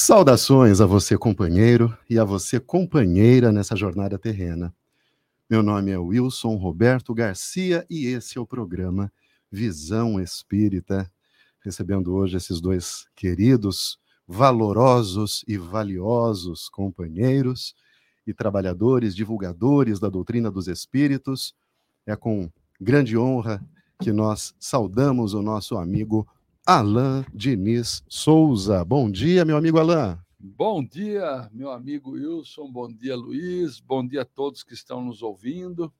Saudações a você, companheiro, e a você, companheira, nessa jornada terrena. Meu nome é Wilson Roberto Garcia e esse é o programa Visão Espírita, recebendo hoje esses dois queridos, valorosos e valiosos companheiros e trabalhadores, divulgadores da doutrina dos Espíritos. É com grande honra que nós saudamos o nosso amigo Alain Diniz Souza. Bom dia, meu amigo Alain. Bom dia, meu amigo Wilson. Bom dia, Luiz. Bom dia a todos que estão nos ouvindo.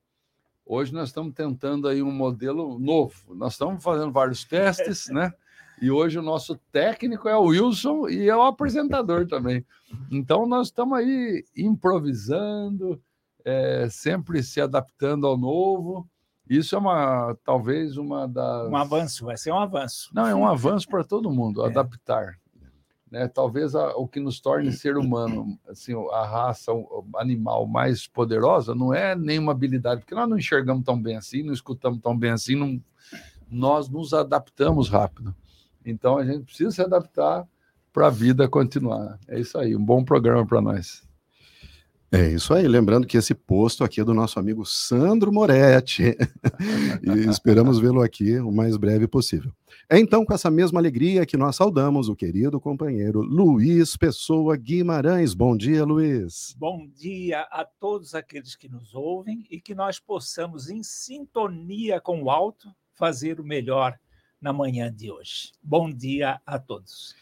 Hoje nós estamos tentando aí um modelo novo. Nós estamos fazendo vários testes, né? E hoje o nosso técnico é o Wilson e é o apresentador também. Então nós estamos aí improvisando, é, sempre se adaptando ao novo. Isso é uma, talvez, uma das. Um avanço, vai ser um avanço. Não, é um avanço para todo mundo, é. adaptar. Né? Talvez a, o que nos torne ser humano, assim, a raça animal mais poderosa, não é nenhuma habilidade, porque nós não enxergamos tão bem assim, não escutamos tão bem assim, não, nós nos adaptamos rápido. Então a gente precisa se adaptar para a vida continuar. É isso aí, um bom programa para nós. É isso aí, lembrando que esse posto aqui é do nosso amigo Sandro Moretti. e esperamos vê-lo aqui o mais breve possível. É então com essa mesma alegria que nós saudamos o querido companheiro Luiz Pessoa Guimarães. Bom dia, Luiz. Bom dia a todos aqueles que nos ouvem e que nós possamos, em sintonia com o alto, fazer o melhor na manhã de hoje. Bom dia a todos.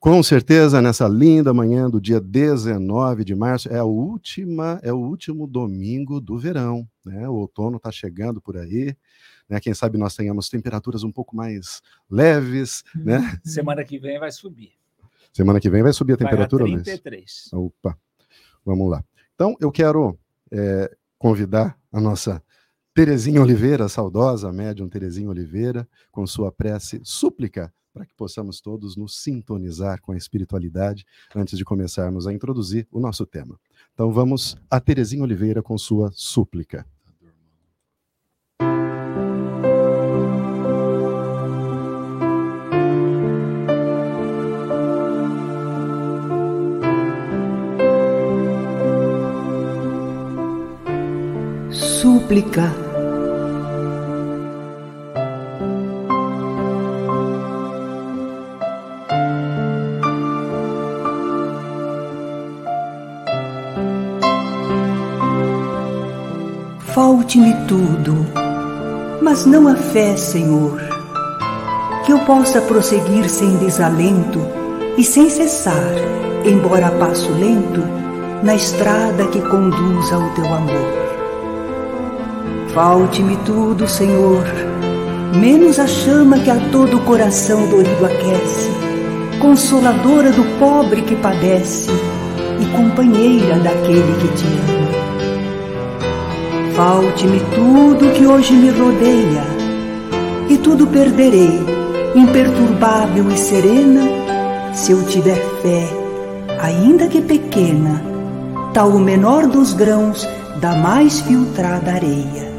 Com certeza, nessa linda manhã do dia 19 de março, é a última, é o último domingo do verão, né? O outono está chegando por aí, né? Quem sabe nós tenhamos temperaturas um pouco mais leves, né? Uhum. Semana que vem vai subir. Semana que vem vai subir a temperatura, vai a 33. Luiz? Opa, vamos lá. Então, eu quero é, convidar a nossa Terezinha Oliveira, saudosa médium Terezinha Oliveira, com sua prece súplica para que possamos todos nos sintonizar com a espiritualidade antes de começarmos a introduzir o nosso tema. Então vamos a Terezinha Oliveira com sua súplica. Súplica Falte-me tudo, mas não a fé, Senhor, que eu possa prosseguir sem desalento e sem cessar, embora a passo lento, na estrada que conduz ao teu amor. Falte-me tudo, Senhor, menos a chama que a todo o coração dorido aquece, consoladora do pobre que padece e companheira daquele que te ama. Falte-me tudo que hoje me rodeia, e tudo perderei, imperturbável e serena, se eu tiver fé, ainda que pequena, tal o menor dos grãos da mais filtrada areia.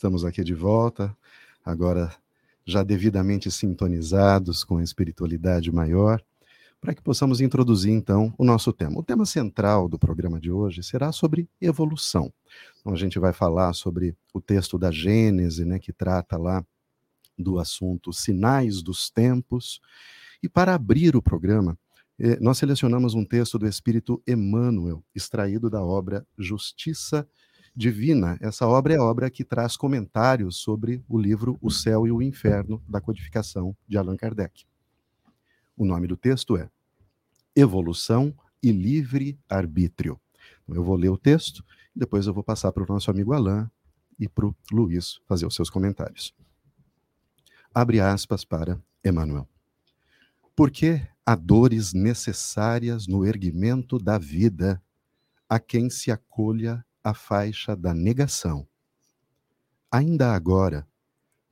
Estamos aqui de volta, agora já devidamente sintonizados com a espiritualidade maior, para que possamos introduzir então o nosso tema. O tema central do programa de hoje será sobre evolução. Então a gente vai falar sobre o texto da Gênese, né, que trata lá do assunto sinais dos tempos. E para abrir o programa, eh, nós selecionamos um texto do Espírito Emmanuel, extraído da obra Justiça Divina. Essa obra é obra que traz comentários sobre o livro O Céu e o Inferno, da codificação de Allan Kardec. O nome do texto é Evolução, e livre arbítrio. Então, eu vou ler o texto, depois eu vou passar para o nosso amigo Alain e para o Luiz fazer os seus comentários. Abre aspas para Emmanuel. Porque há dores necessárias no erguimento da vida a quem se acolha a faixa da negação. Ainda agora,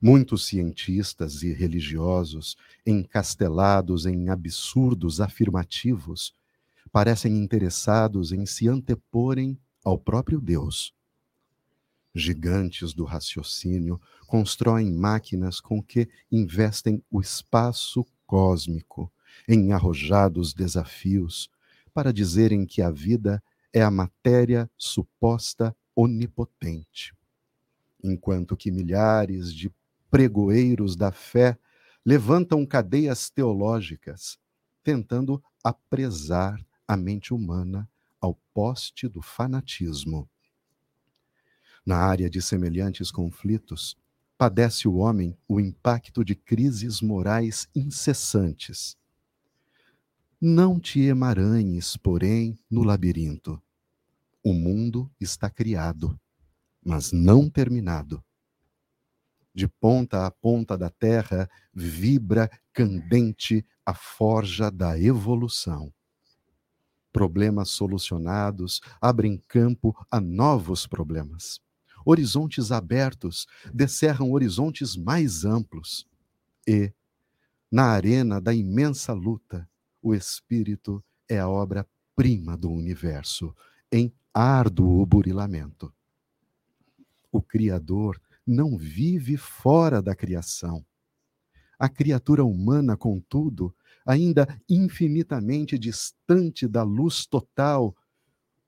muitos cientistas e religiosos, encastelados em absurdos afirmativos, parecem interessados em se anteporem ao próprio Deus. Gigantes do raciocínio constroem máquinas com que investem o espaço cósmico em arrojados desafios para dizerem que a vida é a matéria suposta onipotente. Enquanto que milhares de pregoeiros da fé levantam cadeias teológicas, tentando apresar a mente humana ao poste do fanatismo. Na área de semelhantes conflitos, padece o homem o impacto de crises morais incessantes. Não te emaranhes, porém, no labirinto. O mundo está criado, mas não terminado. De ponta a ponta da terra vibra candente a forja da evolução. Problemas solucionados abrem campo a novos problemas horizontes abertos descerram horizontes mais amplos. E, na arena da imensa luta, o espírito é a obra-prima do universo, em árduo burilamento. O Criador não vive fora da criação. A criatura humana, contudo, ainda infinitamente distante da luz total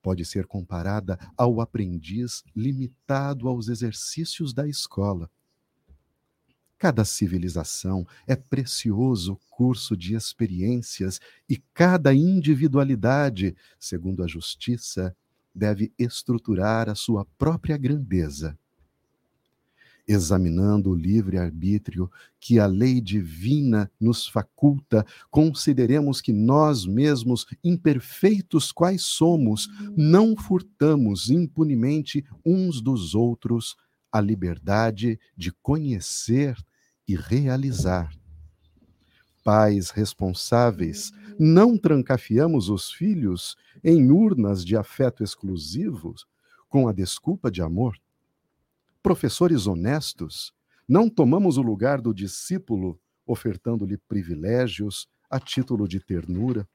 pode ser comparada ao aprendiz limitado aos exercícios da escola. Cada civilização é precioso curso de experiências e cada individualidade, segundo a justiça, deve estruturar a sua própria grandeza. Examinando o livre-arbítrio que a lei divina nos faculta, consideremos que nós mesmos, imperfeitos quais somos, não furtamos impunemente uns dos outros a liberdade de conhecer e realizar. Pais responsáveis, não trancafiamos os filhos em urnas de afeto exclusivos com a desculpa de amor professores honestos, não tomamos o lugar do discípulo, ofertando-lhe privilégios a título de ternura.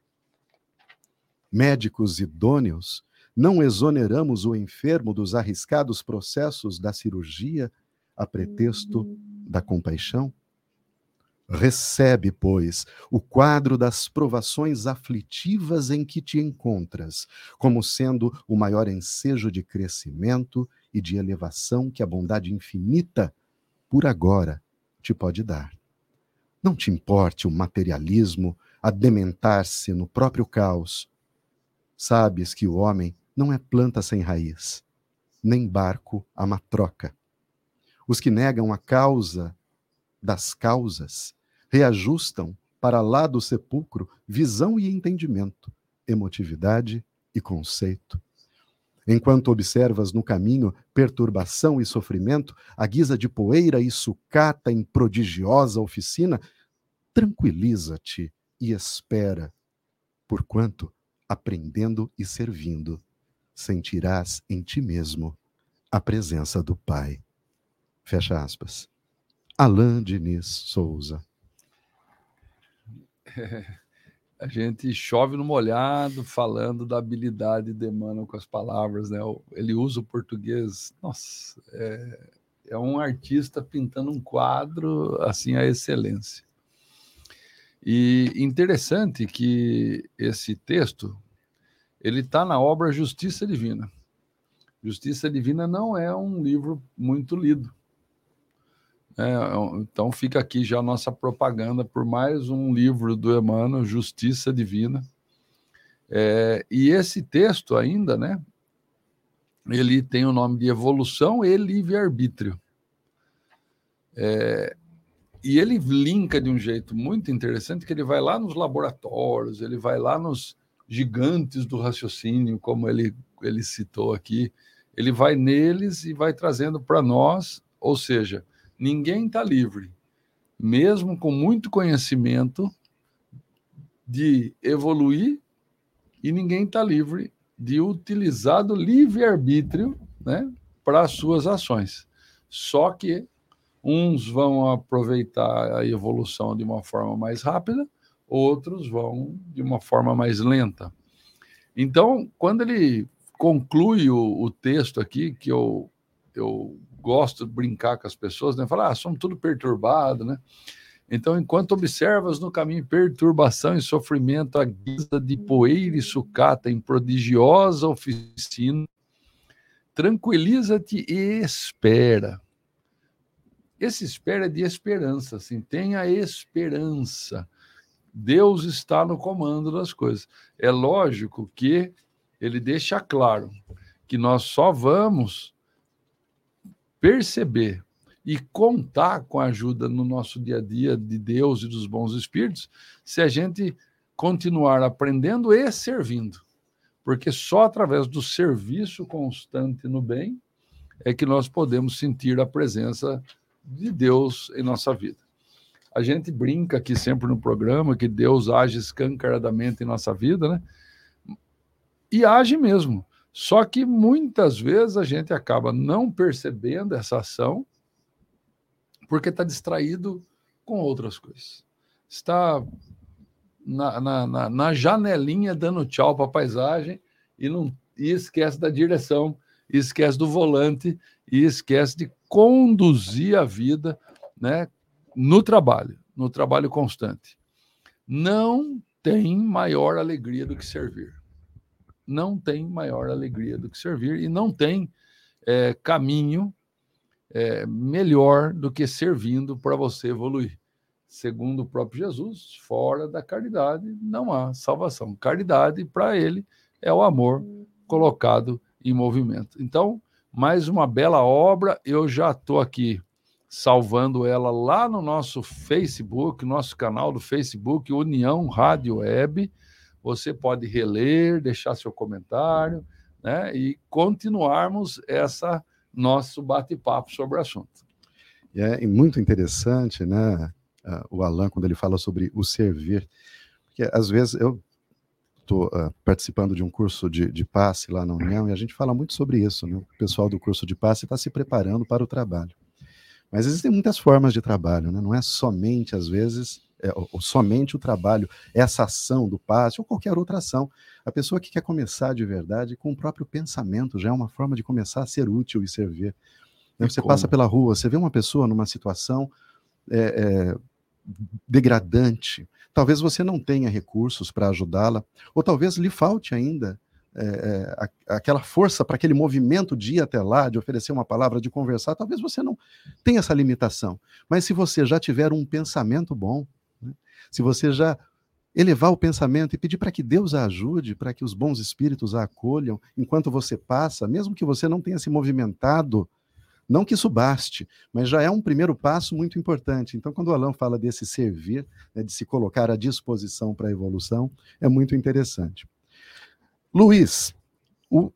Médicos idôneos, não exoneramos o enfermo dos arriscados processos da cirurgia a pretexto da compaixão? Recebe, pois, o quadro das provações aflitivas em que te encontras, como sendo o maior ensejo de crescimento e de elevação que a bondade infinita, por agora, te pode dar. Não te importe o materialismo a dementar-se no próprio caos. Sabes que o homem não é planta sem raiz, nem barco a matroca. Os que negam a causa das causas reajustam para lá do sepulcro visão e entendimento, emotividade e conceito. Enquanto observas no caminho perturbação e sofrimento, a guisa de poeira e sucata em prodigiosa oficina, tranquiliza-te e espera, porquanto, aprendendo e servindo, sentirás em ti mesmo a presença do Pai. Fecha aspas. Alain Diniz Souza. a gente chove no molhado falando da habilidade de Emmanuel com as palavras, né? Ele usa o português, nossa, é, é um artista pintando um quadro assim a excelência. E interessante que esse texto ele está na obra Justiça Divina. Justiça Divina não é um livro muito lido. É, então fica aqui já a nossa propaganda por mais um livro do Emmanuel, Justiça Divina. É, e esse texto ainda, né? Ele tem o nome de Evolução e Livre-Arbítrio. É, e ele linka de um jeito muito interessante que ele vai lá nos laboratórios, ele vai lá nos gigantes do raciocínio, como ele, ele citou aqui, ele vai neles e vai trazendo para nós, ou seja, ninguém está livre, mesmo com muito conhecimento, de evoluir, e ninguém está livre de utilizar do livre-arbítrio né, para as suas ações. Só que uns vão aproveitar a evolução de uma forma mais rápida, outros vão de uma forma mais lenta. Então, quando ele conclui o, o texto aqui, que eu, eu gosto de brincar com as pessoas, né? Falar, ah, somos tudo perturbado, né? Então, enquanto observas no caminho perturbação e sofrimento, a guisa de poeira e sucata em prodigiosa oficina, tranquiliza-te e espera. Esse espera é de esperança, assim, tenha esperança. Deus está no comando das coisas. É lógico que ele deixa claro que nós só vamos perceber e contar com a ajuda no nosso dia a dia de Deus e dos bons espíritos se a gente continuar aprendendo e servindo. Porque só através do serviço constante no bem é que nós podemos sentir a presença de Deus em nossa vida. A gente brinca aqui sempre no programa que Deus age escancaradamente em nossa vida, né? E age mesmo. Só que muitas vezes a gente acaba não percebendo essa ação porque está distraído com outras coisas. Está na, na, na, na janelinha dando tchau para a paisagem e, não, e esquece da direção, esquece do volante e esquece de conduzir a vida né, no trabalho, no trabalho constante. Não tem maior alegria do que servir. Não tem maior alegria do que servir e não tem é, caminho é, melhor do que servindo para você evoluir. Segundo o próprio Jesus, fora da caridade não há salvação. Caridade, para ele, é o amor colocado em movimento. Então, mais uma bela obra, eu já estou aqui salvando ela lá no nosso Facebook, nosso canal do Facebook, União Rádio Web. Você pode reler, deixar seu comentário, né? E continuarmos essa nosso bate-papo sobre o assunto. É muito interessante, né, o Alan, quando ele fala sobre o servir, porque às vezes eu estou uh, participando de um curso de, de passe lá na União e a gente fala muito sobre isso, né? O pessoal do curso de passe está se preparando para o trabalho. Mas existem muitas formas de trabalho, né? não é somente, às vezes, é, ou, somente o trabalho, essa ação do passe ou qualquer outra ação. A pessoa que quer começar de verdade com o próprio pensamento já é uma forma de começar a ser útil e servir. E você como? passa pela rua, você vê uma pessoa numa situação é, é, degradante, talvez você não tenha recursos para ajudá-la, ou talvez lhe falte ainda é, é aquela força para aquele movimento de ir até lá, de oferecer uma palavra, de conversar, talvez você não tenha essa limitação. Mas se você já tiver um pensamento bom, né, se você já elevar o pensamento e pedir para que Deus a ajude, para que os bons espíritos a acolham enquanto você passa, mesmo que você não tenha se movimentado, não que isso baste, mas já é um primeiro passo muito importante. Então, quando o Alain fala desse servir, né, de se colocar à disposição para a evolução, é muito interessante. Luiz, o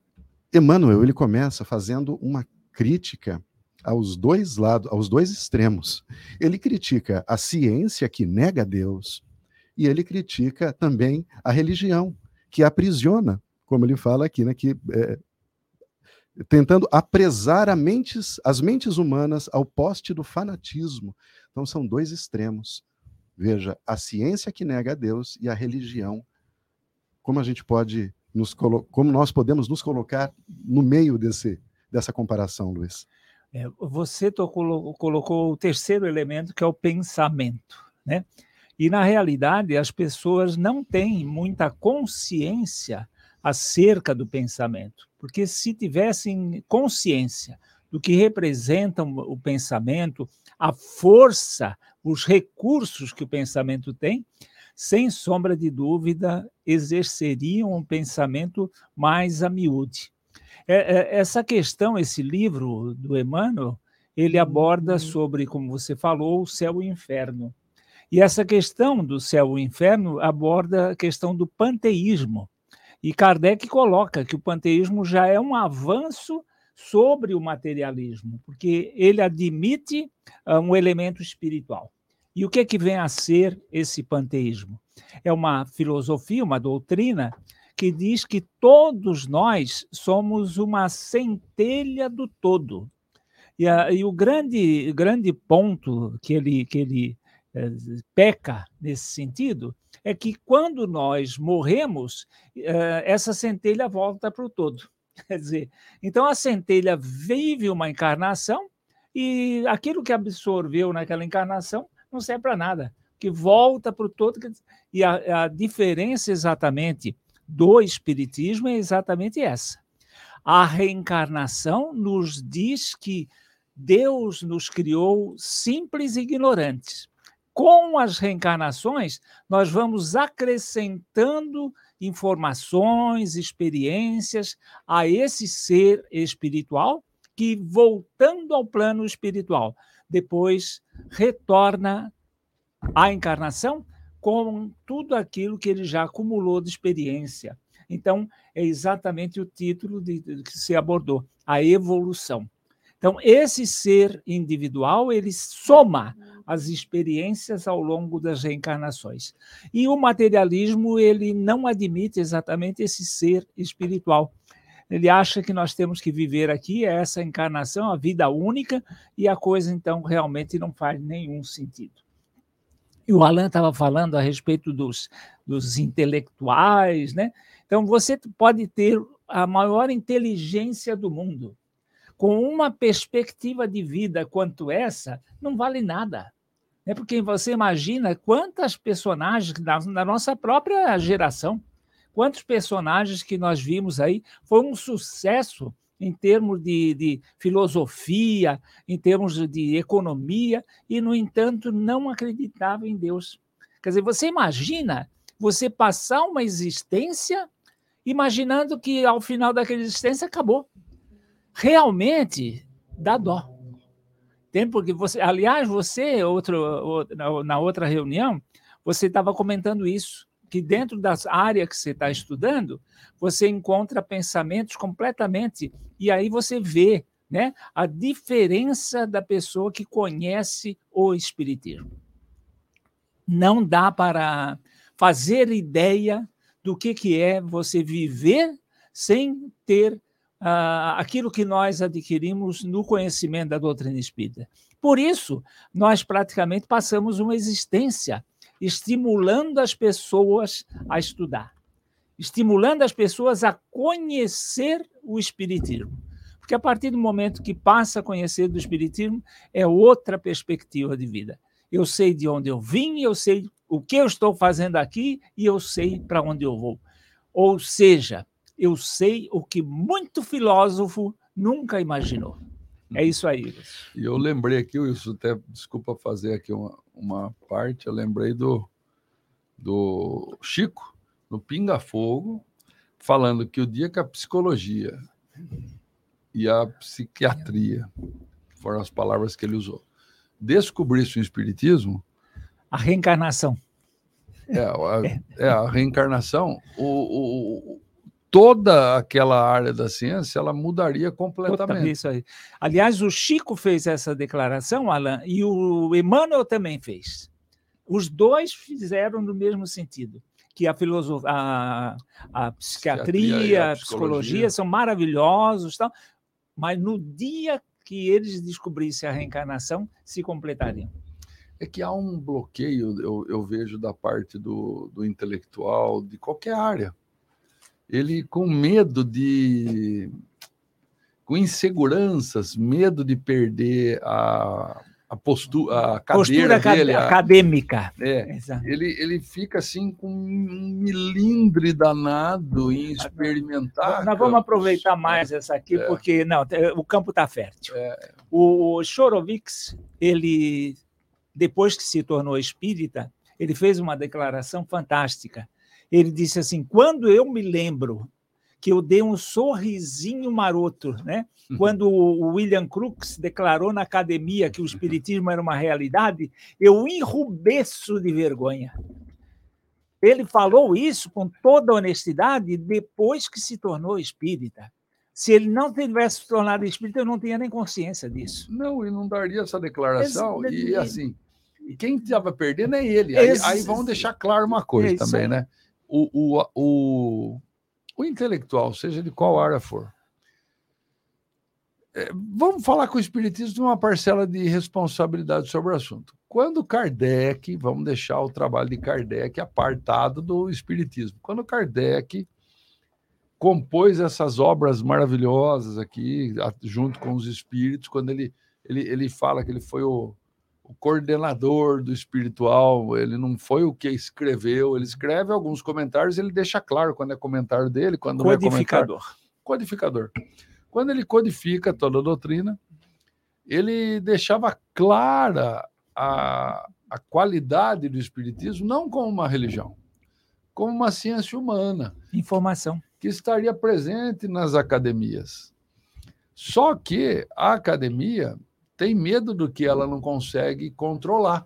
Emmanuel ele começa fazendo uma crítica aos dois lados, aos dois extremos. Ele critica a ciência que nega Deus e ele critica também a religião que aprisiona, como ele fala aqui, né, que é, tentando apresar mentes, as mentes humanas ao poste do fanatismo. Então são dois extremos. Veja, a ciência que nega a Deus e a religião. Como a gente pode nos como nós podemos nos colocar no meio desse, dessa comparação, Luiz? É, você tocou, colocou o terceiro elemento, que é o pensamento. Né? E, na realidade, as pessoas não têm muita consciência acerca do pensamento, porque se tivessem consciência do que representa o pensamento, a força, os recursos que o pensamento tem, sem sombra de dúvida, exerceriam um pensamento mais a miúde. É, é, essa questão, esse livro do Emmanuel, ele aborda uhum. sobre, como você falou, o céu e o inferno. E essa questão do céu e o inferno aborda a questão do panteísmo, E Kardec coloca que o panteísmo já é um avanço sobre o materialismo, porque ele admite uh, um elemento espiritual. E o que é que vem a ser esse panteísmo? É uma filosofia, uma doutrina que diz que todos nós somos uma centelha do todo. E, a, e o grande, grande ponto que ele, que ele é, peca nesse sentido é que quando nós morremos, é, essa centelha volta para o todo. Quer dizer, então a centelha vive uma encarnação e aquilo que absorveu naquela encarnação não serve para nada, que volta para o todo. E a, a diferença exatamente do Espiritismo é exatamente essa. A reencarnação nos diz que Deus nos criou simples e ignorantes. Com as reencarnações, nós vamos acrescentando informações, experiências a esse ser espiritual que, voltando ao plano espiritual, depois retorna à encarnação com tudo aquilo que ele já acumulou de experiência. Então, é exatamente o título de, de, que se abordou, a evolução. Então, esse ser individual, ele soma as experiências ao longo das reencarnações. E o materialismo, ele não admite exatamente esse ser espiritual. Ele acha que nós temos que viver aqui é essa encarnação, a vida única, e a coisa então realmente não faz nenhum sentido. E o Alan estava falando a respeito dos, dos intelectuais, né? Então você pode ter a maior inteligência do mundo, com uma perspectiva de vida quanto essa, não vale nada. É porque você imagina quantas personagens da, da nossa própria geração, quantos personagens que nós vimos aí, foi um sucesso em termos de, de, filosofia, em termos de economia, e, no entanto, não acreditava em Deus. Quer dizer, você imagina você passar uma existência imaginando que ao final daquela existência acabou realmente dá dó. Tem porque você, aliás, você outro na outra reunião, você estava comentando isso, que dentro das áreas que você está estudando, você encontra pensamentos completamente e aí você vê, né, a diferença da pessoa que conhece o espiritismo. Não dá para fazer ideia do que que é você viver sem ter uh, aquilo que nós adquirimos no conhecimento da doutrina espírita. Por isso, nós praticamente passamos uma existência estimulando as pessoas a estudar, estimulando as pessoas a conhecer o Espiritismo. Porque a partir do momento que passa a conhecer do Espiritismo, é outra perspectiva de vida. Eu sei de onde eu vim, eu sei o que eu estou fazendo aqui e eu sei para onde eu vou. Ou seja, eu sei o que muito filósofo nunca imaginou. É isso aí. E eu lembrei aqui, Wilson, até desculpa fazer aqui uma, uma parte, eu lembrei do, do Chico, no Pinga Fogo, falando que o dia que a psicologia e a psiquiatria, foram as palavras que ele usou, descobrisse o espiritismo. A reencarnação. É, a, é, a reencarnação. O, o, toda aquela área da ciência ela mudaria completamente. Isso aí. Aliás, o Chico fez essa declaração, Alan, e o Emmanuel também fez. Os dois fizeram no mesmo sentido, que a filosofia, a, a psiquiatria, a, a, psicologia. psicologia são maravilhosos, tal, mas no dia que eles descobrissem a reencarnação, se completariam. É que há um bloqueio, eu, eu vejo, da parte do, do intelectual, de qualquer área ele com medo de com inseguranças, medo de perder a, a postura, a cadeira postura dele, acadêmica. A, é, ele, ele fica assim com um milindre danado em experimentar. Nós vamos aproveitar mais essa aqui, é. porque não, o campo está fértil. É. O Chorovics, ele, depois que se tornou espírita, ele fez uma declaração fantástica ele disse assim: quando eu me lembro que eu dei um sorrisinho maroto, né? Uhum. Quando o William Crookes declarou na academia que o espiritismo era uma realidade, eu enrubeço de vergonha. Ele falou isso com toda honestidade depois que se tornou espírita. Se ele não tivesse se tornado espírita, eu não tinha nem consciência disso. Não, e não daria essa declaração. Esse, e assim, quem estava perdendo é ele. Aí, esse, aí, vamos deixar claro uma coisa também, né? O, o, o, o intelectual, seja de qual área for, é, vamos falar com o Espiritismo de uma parcela de responsabilidade sobre o assunto. Quando Kardec, vamos deixar o trabalho de Kardec apartado do Espiritismo, quando Kardec compôs essas obras maravilhosas aqui, junto com os espíritos, quando ele, ele, ele fala que ele foi o, coordenador do espiritual, ele não foi o que escreveu, ele escreve alguns comentários, ele deixa claro quando é comentário dele, quando não é comentário. Codificador. Quando ele codifica toda a doutrina, ele deixava clara a, a qualidade do Espiritismo, não como uma religião, como uma ciência humana. Informação. Que estaria presente nas academias. Só que a academia tem medo do que ela não consegue controlar.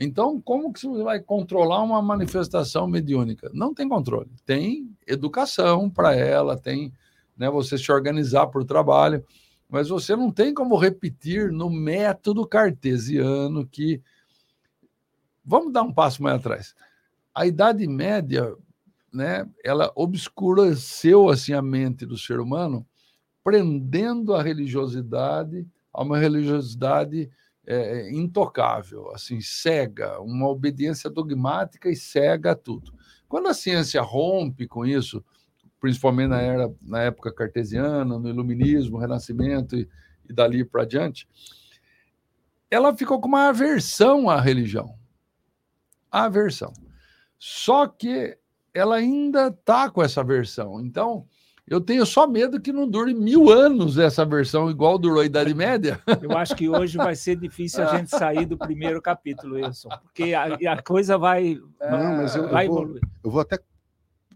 Então, como que você vai controlar uma manifestação mediúnica? Não tem controle. Tem educação para ela, tem né, você se organizar para o trabalho, mas você não tem como repetir no método cartesiano que. Vamos dar um passo mais atrás. A Idade Média, né, ela obscureceu assim a mente do ser humano, prendendo a religiosidade a uma religiosidade é, intocável, assim, cega, uma obediência dogmática e cega a tudo. Quando a ciência rompe com isso, principalmente na, era, na época cartesiana, no iluminismo, renascimento e, e dali para diante, ela ficou com uma aversão à religião. Aversão. Só que ela ainda está com essa aversão. Então, eu tenho só medo que não dure mil anos essa versão, igual durou a Idade Média. Eu acho que hoje vai ser difícil a gente sair do primeiro capítulo, Wilson, porque a, a coisa vai, não, mas eu, vai eu vou, evoluir. Eu vou até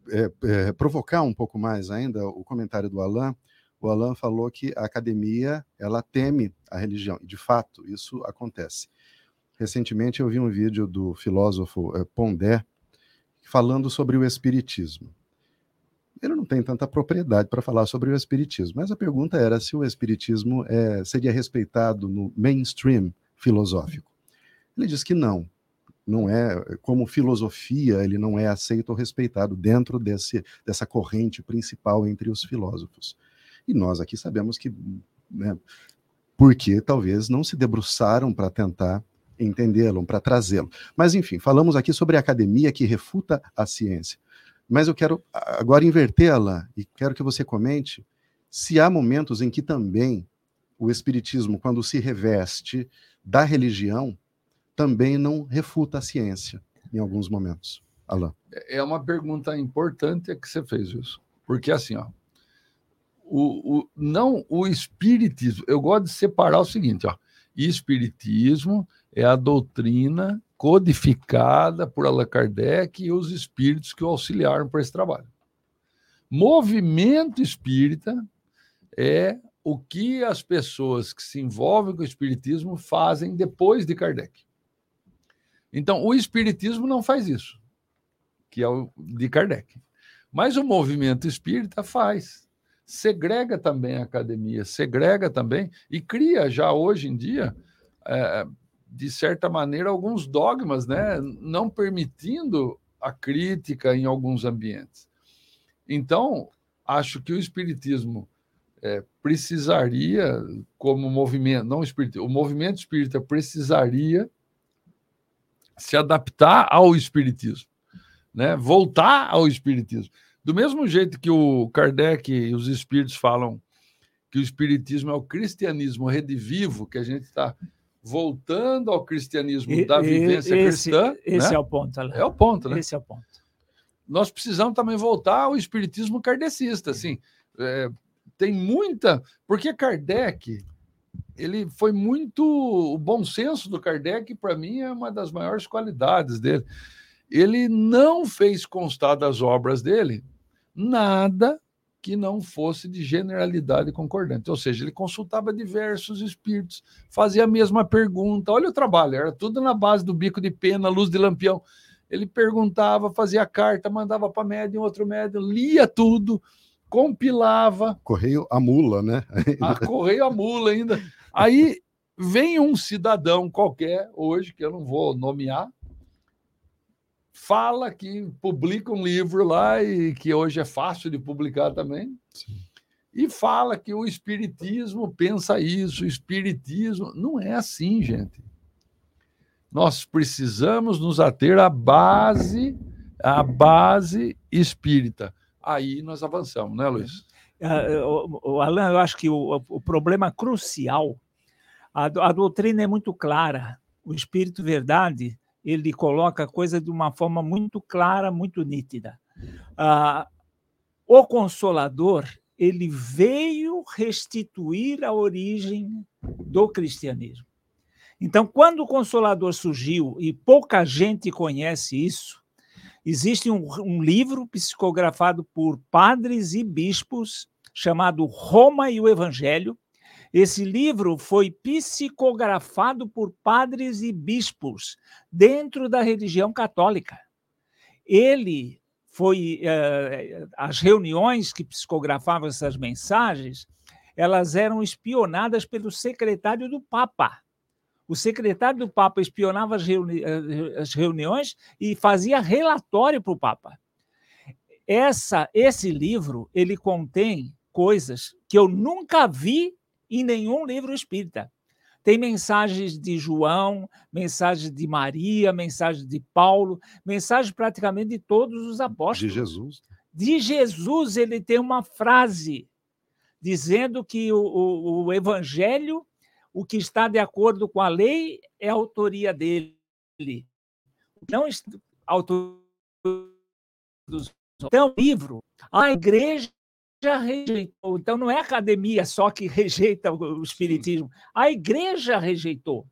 é, é, provocar um pouco mais ainda o comentário do Alain, o Alain falou que a academia ela teme a religião, e de fato isso acontece. Recentemente eu vi um vídeo do filósofo é, Pondé falando sobre o espiritismo. Ele não tem tanta propriedade para falar sobre o espiritismo, mas a pergunta era se o espiritismo é, seria respeitado no mainstream filosófico. Ele diz que não, não é como filosofia, ele não é aceito ou respeitado dentro desse, dessa corrente principal entre os filósofos. E nós aqui sabemos que, né, porque talvez não se debruçaram para tentar entendê-lo, para trazê-lo. Mas enfim, falamos aqui sobre a academia que refuta a ciência. Mas eu quero agora invertê-la e quero que você comente se há momentos em que também o espiritismo, quando se reveste da religião, também não refuta a ciência em alguns momentos. Alain. É uma pergunta importante que você fez isso. Porque assim, ó, o, o, não o espiritismo, eu gosto de separar o seguinte, ó, espiritismo é a doutrina codificada por Allan Kardec e os espíritos que o auxiliaram para esse trabalho. Movimento espírita é o que as pessoas que se envolvem com o espiritismo fazem depois de Kardec. Então, o Espiritismo não faz isso, que é o de Kardec. Mas o movimento espírita faz. Segrega também a academia, segrega também e cria já hoje em dia, é, de certa maneira, alguns dogmas, né? não permitindo a crítica em alguns ambientes. Então, acho que o Espiritismo é, precisaria, como movimento, não espírita, o movimento espírita precisaria se adaptar ao espiritismo, né? Voltar ao espiritismo. Do mesmo jeito que o Kardec e os espíritos falam que o espiritismo é o cristianismo redivivo, que a gente está voltando ao cristianismo e, da vivência esse, cristã. Esse né? é o ponto. É o ponto, né? Esse é o ponto. Nós precisamos também voltar ao espiritismo kardecista, assim. É, tem muita... Porque Kardec ele foi muito. O bom senso do Kardec, para mim, é uma das maiores qualidades dele. Ele não fez constar das obras dele nada que não fosse de generalidade concordante. Ou seja, ele consultava diversos espíritos, fazia a mesma pergunta. Olha o trabalho, era tudo na base do bico de pena, luz de lampião. Ele perguntava, fazia carta, mandava para médium, outro médium, lia tudo, compilava. Correio a mula, né? a correio a mula ainda. Aí vem um cidadão qualquer, hoje, que eu não vou nomear, fala que publica um livro lá e que hoje é fácil de publicar também. Sim. E fala que o espiritismo pensa isso, o espiritismo não é assim, gente. Nós precisamos nos ater à base, à base espírita. Aí nós avançamos, né, Luiz? Uh, o, Alan, eu acho que o, o problema crucial, a, a doutrina é muito clara. O Espírito Verdade ele coloca a coisa de uma forma muito clara, muito nítida. Ah, o Consolador ele veio restituir a origem do cristianismo. Então, quando o Consolador surgiu, e pouca gente conhece isso, existe um, um livro psicografado por padres e bispos chamado Roma e o Evangelho, esse livro foi psicografado por padres e bispos dentro da religião católica. Ele foi uh, as reuniões que psicografavam essas mensagens, elas eram espionadas pelo secretário do Papa. O secretário do Papa espionava as, reuni eh, as reuniões e fazia relatório para o Papa. Essa, esse livro ele contém coisas que eu nunca vi em nenhum livro espírita. Tem mensagens de João, mensagens de Maria, mensagens de Paulo, mensagens praticamente de todos os apóstolos. De Jesus. De Jesus, ele tem uma frase dizendo que o, o, o evangelho, o que está de acordo com a lei, é a autoria dele. Não autoria Então, o livro, a igreja já rejeitou. Então, não é a academia só que rejeita o espiritismo, a igreja rejeitou.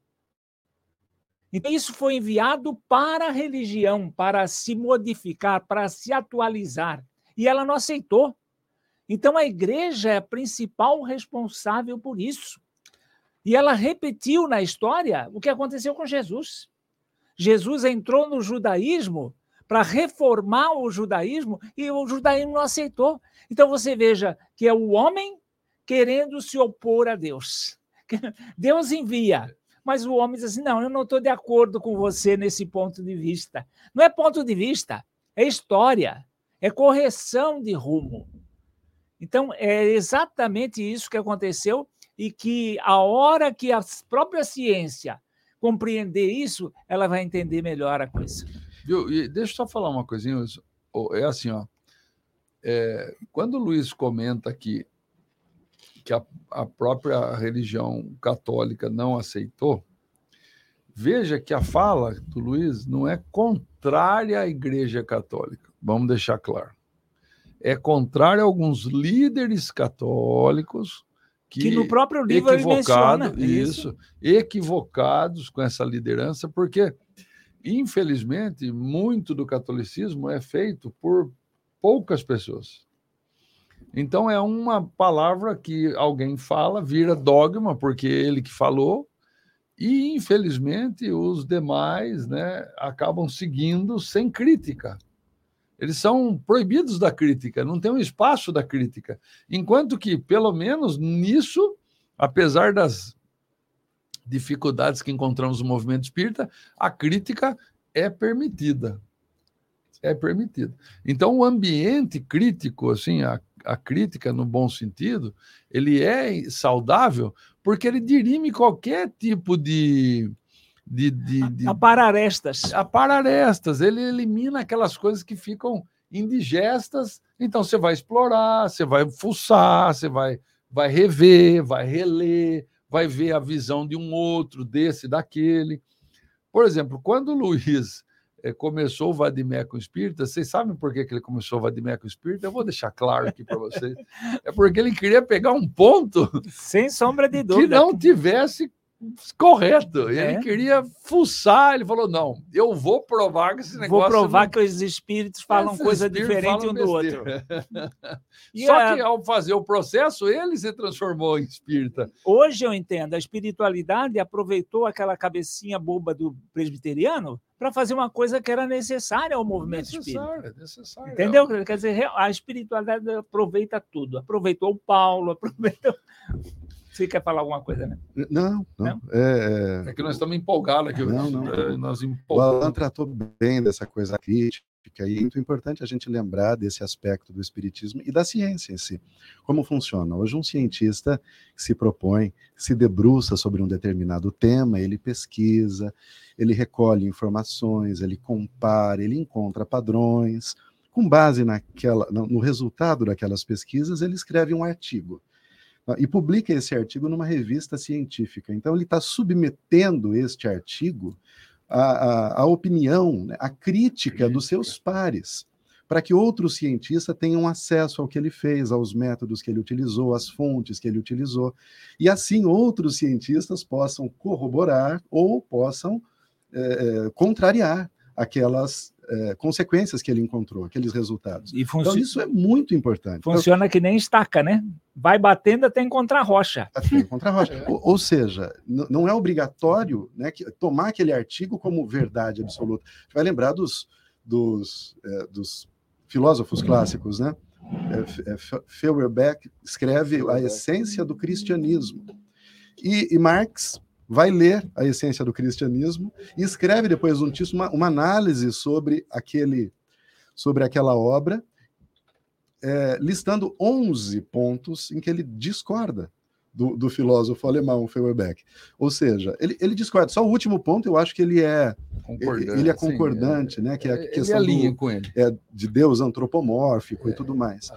Então, isso foi enviado para a religião, para se modificar, para se atualizar. E ela não aceitou. Então, a igreja é a principal responsável por isso. E ela repetiu na história o que aconteceu com Jesus. Jesus entrou no judaísmo para reformar o judaísmo e o judaísmo não aceitou. Então você veja que é o homem querendo se opor a Deus. Deus envia, mas o homem diz assim: não, eu não estou de acordo com você nesse ponto de vista. Não é ponto de vista, é história, é correção de rumo. Então, é exatamente isso que aconteceu e que a hora que a própria ciência compreender isso, ela vai entender melhor a coisa. Viu? E deixa eu só falar uma coisinha. É assim, ó. É, quando o Luiz comenta aqui que a, a própria religião católica não aceitou, veja que a fala do Luiz não é contrária à Igreja Católica. Vamos deixar claro. É contrária a alguns líderes católicos que, que no próprio livro equivocado, menciona, isso, isso, equivocados com essa liderança, porque infelizmente, muito do catolicismo é feito por poucas pessoas. Então, é uma palavra que alguém fala, vira dogma, porque é ele que falou, e, infelizmente, os demais né, acabam seguindo sem crítica. Eles são proibidos da crítica, não tem um espaço da crítica. Enquanto que, pelo menos nisso, apesar das dificuldades que encontramos no movimento espírita, a crítica é permitida. É permitida. Então, o ambiente crítico, assim, a, a crítica no bom sentido, ele é saudável porque ele dirime qualquer tipo de. de, de, de apararestas. Apararestas. Ele elimina aquelas coisas que ficam indigestas. Então, você vai explorar, você vai fuçar, você vai, vai rever, vai reler, vai ver a visão de um outro, desse, daquele. Por exemplo, quando o Luiz é, começou o Vadimeco Espírita, vocês sabem por que, que ele começou o Vadimeco Espírita? Eu vou deixar claro aqui para vocês. É porque ele queria pegar um ponto. Sem sombra de dúvida. Que não tivesse correto. É. Ele queria fuçar, ele falou: não, eu vou provar que esse negócio. Vou provar não- que os espíritos falam esses coisa espíritos diferente falam um do outro. besteira. Só a- que ao fazer o processo, ele se transformou em espírita. Hoje eu entendo, a espiritualidade aproveitou aquela cabecinha boba do presbiteriano para fazer uma coisa que era necessária ao movimento espírita. Necessário, necessário. Entendeu? Quer dizer, a espiritualidade aproveita tudo. Aproveitou o Paulo, aproveitou. Você quer falar alguma coisa, né? Não, não. Não? É, é, É que nós estamos empolgados aqui. Não, não. É, Nós O Alan empolgamos. tratou bem dessa coisa crítica, e é muito importante a gente lembrar desse aspecto do espiritismo e da ciência em si. Como funciona? Hoje, um cientista que se propõe, se debruça sobre um determinado tema, ele pesquisa, ele recolhe informações, ele compara, ele encontra padrões. Com base naquela, no resultado daquelas pesquisas, ele escreve um artigo? E publica esse artigo numa revista científica. Então, ele está submetendo este artigo a, a, a opinião, né, a crítica dos seus pares, para que outros cientistas tenham acesso ao que ele fez, aos métodos que ele utilizou, às fontes que ele utilizou, e assim outros cientistas possam corroborar ou possam eh, contrariar aquelas eh, consequências que ele encontrou, aqueles resultados. E Então, isso é muito importante. Então, funciona que nem estaca, né? Vai batendo até encontrar rocha. Até contra a rocha. É. Ou, ou seja, não é obrigatório né, que- tomar aquele artigo como verdade absoluta. Vai lembrar dos, dos, eh, dos filósofos clássicos, né? É, é, Fe- Feuerbach escreve a essência do cristianismo. E, e Marx vai ler a essência do cristianismo e escreve depois um texto, uma, uma análise sobre aquele sobre aquela obra, eh, listando 11 pontos em que ele discorda do, do filósofo alemão Feuerbach. Ou seja, ele, ele discorda. Só o último ponto eu acho que ele é, Concordante, ele é sim, concordante, né? Que é a ele questão do, com ele. é, de Deus antropomórfico e tudo mais.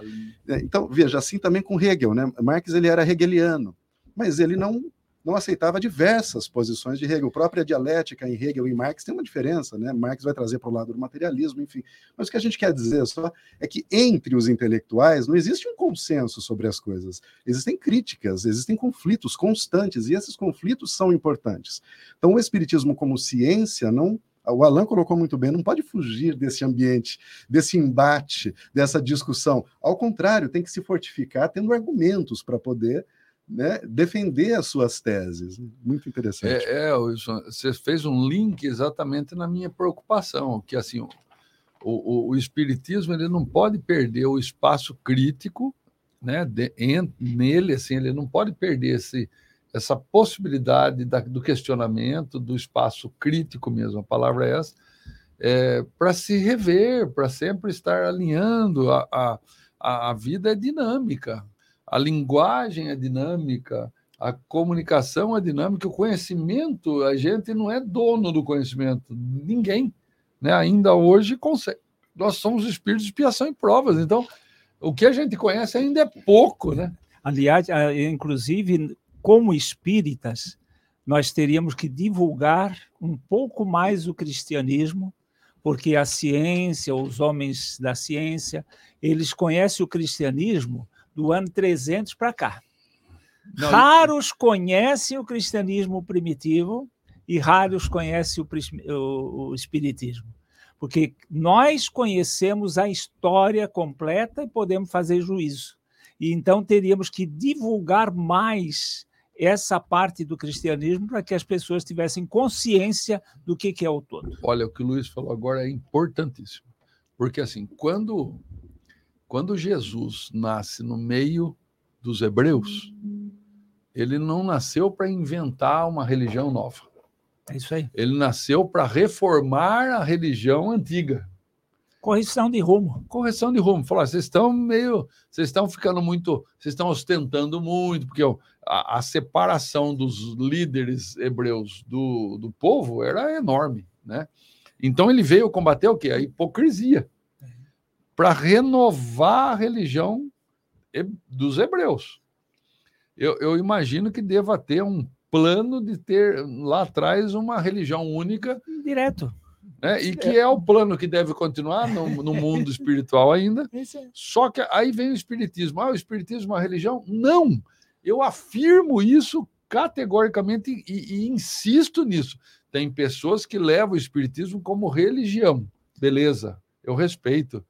É, Então, veja, assim também com Hegel, né? Marx ele era hegeliano, mas ele não não aceitava diversas posições de Hegel. A própria dialética em Hegel e Marx tem uma diferença, né? Marx vai trazer para o lado do materialismo, enfim. Mas o que a gente quer dizer só é que entre os intelectuais não existe um consenso sobre as coisas. Existem críticas, existem conflitos constantes e esses conflitos são importantes. Então, o espiritismo como ciência não o Alan colocou muito bem, não pode fugir desse ambiente, desse embate, dessa discussão. Ao contrário, tem que se fortificar tendo argumentos para poder né, defender as suas teses. Muito interessante. É, é, Wilson, você fez um link exatamente na minha preocupação, que assim, o, o, o espiritismo ele não pode perder o espaço crítico, né, de, en, nele, assim, ele não pode perder esse, essa possibilidade da, do questionamento, do espaço crítico mesmo, a palavra é essa, é, para se rever, para sempre estar alinhando. A, a, a vida é dinâmica, a linguagem é dinâmica, a comunicação é dinâmica, o conhecimento, a gente não é dono do conhecimento, ninguém, né? Ainda hoje consegue. Nós somos espíritos de expiação e provas, então o que a gente conhece ainda é pouco, né? Aliás, inclusive, como espíritas, nós teríamos que divulgar um pouco mais o cristianismo, porque a ciência, os homens da ciência, eles conhecem o cristianismo do ano 300 para cá. Não, raros conhecem o cristianismo primitivo e raros conhecem o, o- o espiritismo. Porque nós conhecemos a história completa e podemos fazer juízo. E então teríamos que divulgar mais essa parte do cristianismo para que as pessoas tivessem consciência do que, que é o todo. Olha, o que o Luiz falou agora é importantíssimo. Porque, assim, quando, quando Jesus nasce no meio dos hebreus, ele não nasceu para inventar uma religião nova. É isso aí. Ele nasceu para reformar a religião antiga. Correção de rumo. Correção de rumo. Falar, vocês estão meio. Vocês estão ficando muito. Vocês estão ostentando muito, porque a, a separação dos líderes hebreus do, do povo era enorme. Né? Então ele veio combater o quê? A hipocrisia. Para renovar a religião dos hebreus. Eu, eu imagino que deva ter um plano de ter lá atrás uma religião única Direto. né? E que é o plano que deve continuar no, no mundo espiritual ainda. Só que aí vem o espiritismo. Ah, o espiritismo é uma religião? Não. Eu afirmo isso categoricamente e, e insisto nisso. Tem pessoas que levam o espiritismo como religião. Beleza, eu respeito.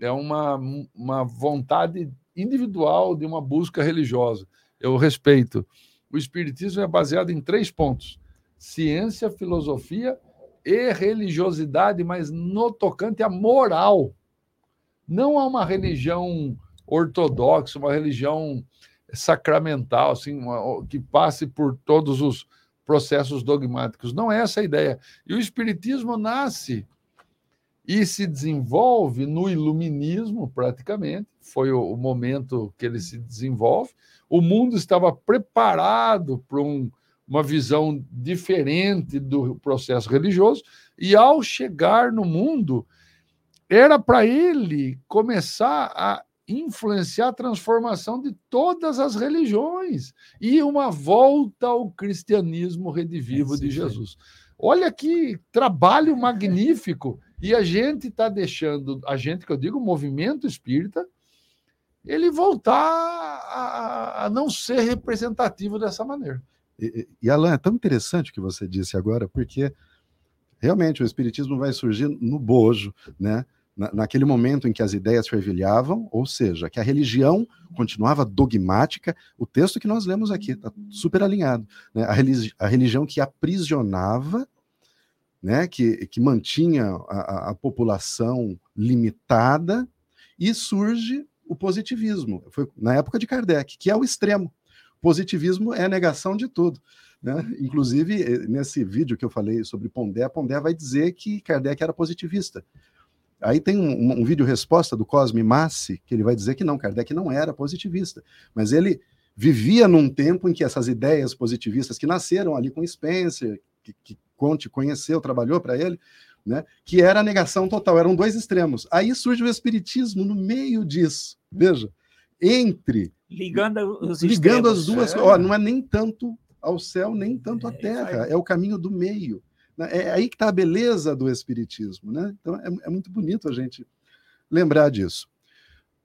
É uma, uma vontade individual de uma busca religiosa. Eu respeito. O espiritismo é baseado em três pontos: ciência, filosofia e religiosidade, mas no tocante à moral. Não há uma religião ortodoxa, uma religião sacramental, assim, uma, que passe por todos os processos dogmáticos. Não é essa a ideia. E o Espiritismo nasce e se desenvolve no iluminismo, praticamente. Foi o, o momento que ele se desenvolve. O mundo estava preparado para um, uma visão diferente do processo religioso, e ao chegar no mundo, era para ele começar a influenciar a transformação de todas as religiões e uma volta ao cristianismo redivivo de Jesus. Olha que trabalho magnífico! E a gente está deixando, a gente que eu digo, o movimento espírita, ele voltar a, a não ser representativo dessa maneira. E, e Alan, é tão interessante o que você disse agora, porque realmente o espiritismo vai surgir no bojo, né? na, naquele momento em que as ideias fervilhavam, ou seja, que a religião continuava dogmática, o texto que nós lemos aqui está super alinhado. Né? A, religi a, religião que aprisionava, né? que, que mantinha a, a população limitada, e surge o positivismo. Foi na época de Kardec, que é o extremo. Positivismo é a negação de tudo. Né? Inclusive, eh, nesse vídeo que eu falei sobre Pondé, Pondé vai dizer que Kardec era positivista. Aí tem um, um, vídeo resposta do Cosme Massi, que ele vai dizer que não, Kardec não era positivista, mas ele vivia num tempo em que essas ideias positivistas que nasceram ali com Spencer, que, que Conte conheceu, trabalhou para ele, né, que era a negação total, eram dois extremos. Aí surge o espiritismo no meio disso. Veja, entre ligando os ligando as duas, é. ó, não é nem tanto ao céu, nem tanto à é, terra, é o caminho do meio. Né? É aí que está a beleza do Espiritismo. Né? Então é, é muito bonito a gente lembrar disso.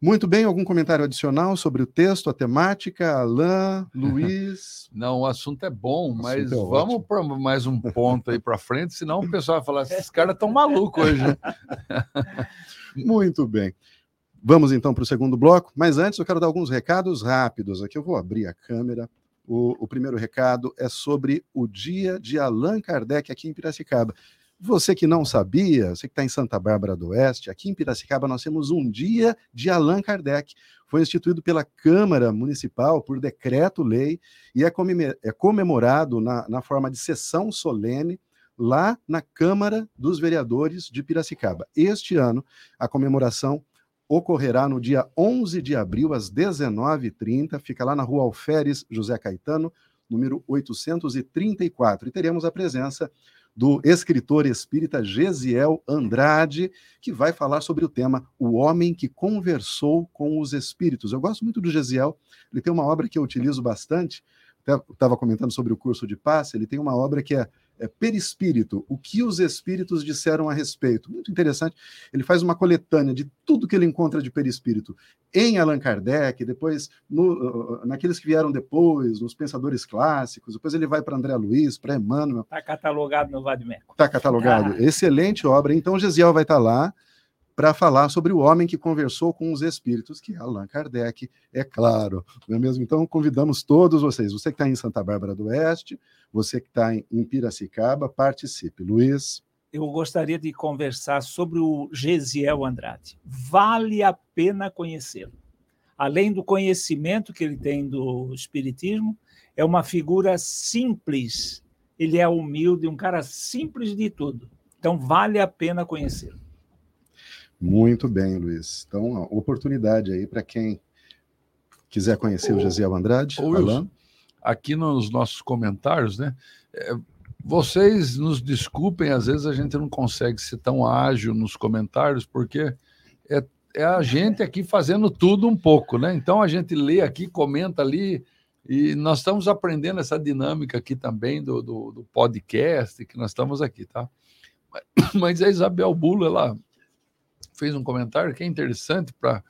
Muito bem, algum comentário adicional sobre o texto, a temática, Alain, Luiz? Não, o assunto é bom, mas é vamos para mais um ponto aí para frente, senão o pessoal vai falar: esses caras estão malucos hoje. Né? Muito bem. Vamos então para o segundo bloco, mas antes eu quero dar alguns recados rápidos. Aqui eu vou abrir a câmera o, o, primeiro recado é sobre o dia de Allan Kardec aqui em Piracicaba. Você que não sabia, você que está em Santa Bárbara do Oeste, aqui em Piracicaba nós temos um dia de Allan Kardec. Foi instituído pela Câmara Municipal por decreto-lei e é, é comemorado na, na forma de sessão solene lá na Câmara dos Vereadores de Piracicaba. Este ano, a comemoração ocorrerá no dia 11 de abril, às 19h30, fica lá na rua Alferes José Caetano, número 834. E teremos a presença do escritor espírita Gesiel Andrade, que vai falar sobre o tema O Homem que Conversou com os Espíritos. Eu gosto muito do Gesiel, ele tem uma obra que eu utilizo bastante, estava comentando sobre o curso de passe, ele tem uma obra que é é, perispírito, o que os espíritos disseram a respeito. Muito interessante. Ele faz uma coletânea de tudo que ele encontra de perispírito em Allan Kardec, depois no, naqueles que vieram depois, nos pensadores clássicos, depois ele vai para André Luiz, para Emmanuel. Está catalogado no Vadimeco. Está catalogado. Ah. Excelente obra. Então, Gesiel vai estar tá lá para falar sobre o homem que conversou com os espíritos, que é Allan Kardec, é claro, não é mesmo? Então, convidamos todos vocês, você que está em Santa Bárbara do Oeste, você que está em Piracicaba, participe. Luiz? Eu gostaria de conversar sobre o Gesiel Andrade. Vale a pena conhecê-lo. Além do conhecimento que ele tem do Espiritismo, é uma figura simples, ele é humilde, um cara simples de tudo. Então, vale a pena conhecê-lo. Muito bem, Luiz. Então, oportunidade aí para quem quiser conhecer o, o Gesiel Andrade. O Wilson, aqui nos nossos comentários, né? É, vocês nos desculpem, às vezes a gente não consegue ser tão ágil nos comentários, porque é, é a gente aqui fazendo tudo um pouco, né? Então a gente lê aqui, comenta ali, e nós estamos aprendendo essa dinâmica aqui também do, do, do podcast, que nós estamos aqui, tá? Mas a Isabel Bulo, ela fez um comentário que é interessante para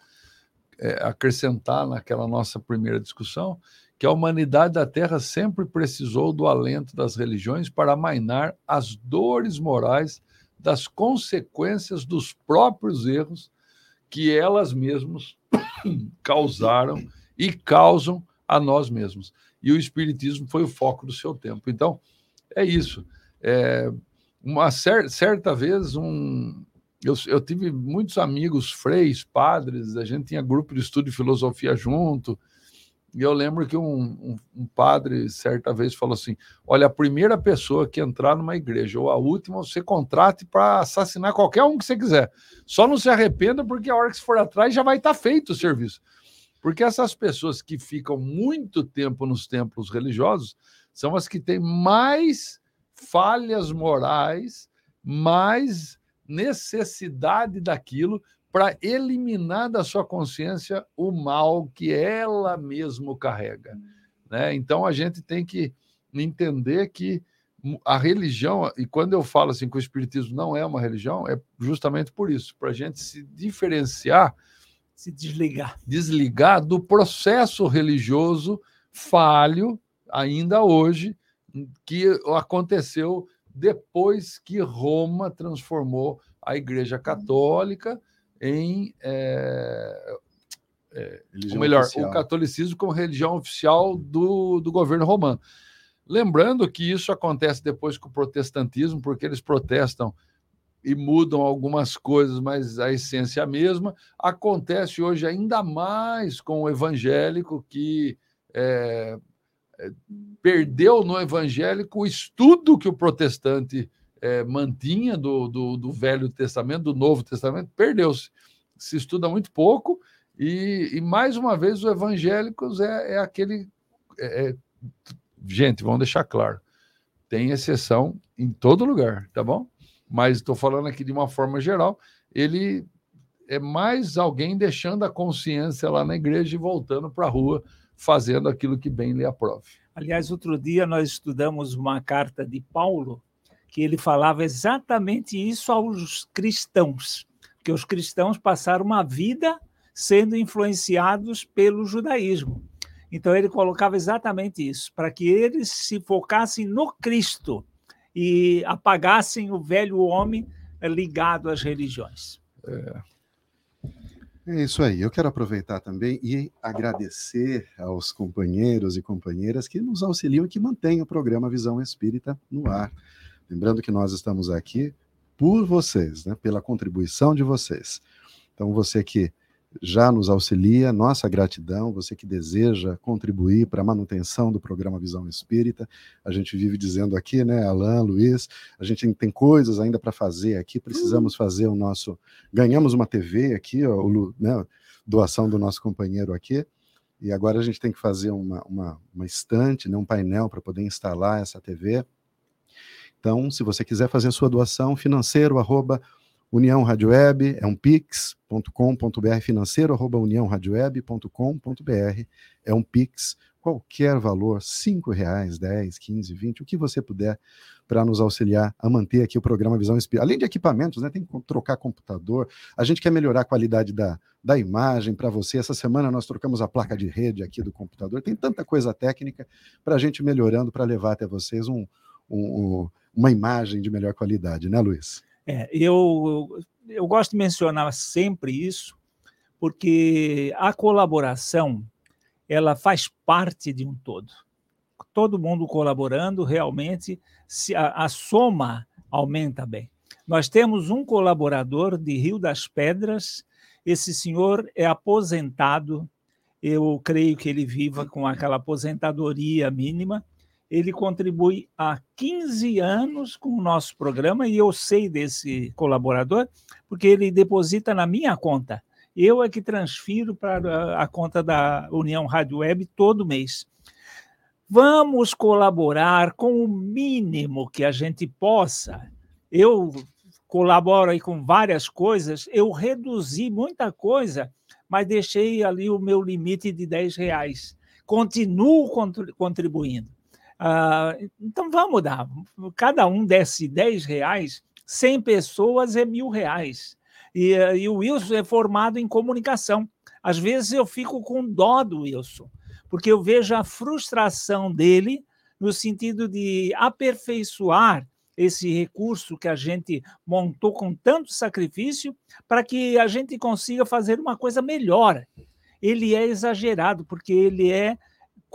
é, acrescentar naquela nossa primeira discussão que a humanidade da Terra sempre precisou do alento das religiões para amainar as dores morais das consequências dos próprios erros que elas mesmas causaram e causam a nós mesmos. E o Espiritismo foi o foco do seu tempo. Então, é isso. É, uma cer certa vez, um, eu, eu, tive muitos amigos freis, padres, a gente tinha grupo de estudo de filosofia junto, e eu lembro que um, um, um, padre, certa vez, falou assim: Olha, a primeira pessoa que entrar numa igreja, ou a última, você contrate para assassinar qualquer um que você quiser. Só não se arrependa, porque a hora que você for atrás já vai estar tá feito o serviço. Porque essas pessoas que ficam muito tempo nos templos religiosos são as que têm mais falhas morais, mais necessidade daquilo para eliminar da sua consciência o mal que ela mesmo carrega. Né? Então a gente tem que entender que a religião, e quando eu falo assim que o Espiritismo não é uma religião, é justamente por isso, para a gente se diferenciar, se desligar. Desligar do processo religioso falho, ainda hoje, que aconteceu depois que Roma transformou a Igreja Católica em é, é, ou melhor, oficial. o catolicismo como religião oficial do, do governo romano. Lembrando que isso acontece depois com o protestantismo, porque eles protestam e mudam algumas coisas, mas a essência é a mesma. Acontece hoje ainda mais com o evangélico, que é, é perdeu no evangélico o estudo que o protestante é, mantinha do, do, do, Velho Testamento, do Novo Testamento, perdeu-se. Se estuda muito pouco, e, e mais uma vez, os evangélicos é, é aquele. É, é, gente, vamos deixar claro: tem exceção em todo lugar, tá bom? Mas estou falando aqui de uma forma geral, ele é mais alguém deixando a consciência lá na igreja e voltando para a rua, fazendo aquilo que bem lhe aprove. Aliás, outro dia nós estudamos uma carta de Paulo que ele falava exatamente isso aos cristãos, que os cristãos passaram uma vida sendo influenciados pelo judaísmo. Então ele colocava exatamente isso, para que eles se focassem no Cristo e apagassem o velho homem ligado às religiões. É. É isso aí. Eu quero aproveitar também e agradecer aos companheiros e companheiras que nos auxiliam e que mantêm o programa Visão Espírita no ar. Lembrando que nós estamos aqui por vocês, né, pela contribuição de vocês. Então, você que já nos auxilia, nossa gratidão, você que deseja contribuir para a manutenção do programa Visão Espírita. A gente vive dizendo aqui, né, Alain, Luiz, a gente tem coisas ainda para fazer aqui, precisamos uhum. fazer o nosso. Ganhamos uma TV aqui, ó, o, né, doação do nosso companheiro aqui, e agora a gente tem que fazer uma, uma, uma estante, né, um painel para poder instalar essa TV. Então, se você quiser fazer sua doação, financeiro, arroba União Rádio Web, é um pix.com.br, financeiro, arroba uniãoradioweb.com.br, é um pix, qualquer valor, cinco reais, 10, 15, 20, o que você puder para nos auxiliar a manter aqui o programa Visão Espírita. Além de equipamentos, né, tem que trocar computador, a gente quer melhorar a qualidade da, da imagem para você. Essa semana nós trocamos a placa de rede aqui do computador, tem tanta coisa técnica para a gente melhorando, para levar até vocês um, um, um uma imagem de melhor qualidade, né, Luiz? É, eu, eu gosto de mencionar sempre isso, porque a colaboração ela faz parte de um todo. Todo mundo colaborando, realmente, se a, a soma aumenta bem. Nós temos um colaborador de Rio das Pedras, esse senhor é aposentado, eu creio que ele viva com aquela aposentadoria mínima, ele contribui há 15 anos com o nosso programa e eu sei desse colaborador porque ele deposita na minha conta. Eu é que transfiro para a conta da União Rádio Web todo mês. Vamos colaborar com o mínimo que a gente possa. Eu colaboro aí com várias coisas, eu reduzi muita coisa, mas deixei ali o meu limite de 10 reais. Continuo contribuindo. Ah, então vamos dar. Cada um desse 10 reais, 100 pessoas é mil reais. E, e o Wilson é formado em comunicação. Às vezes eu fico com dó do Wilson, porque eu vejo a frustração dele no sentido de aperfeiçoar esse recurso que a gente montou com tanto sacrifício para que a gente consiga fazer uma coisa melhor. Ele é exagerado, porque ele é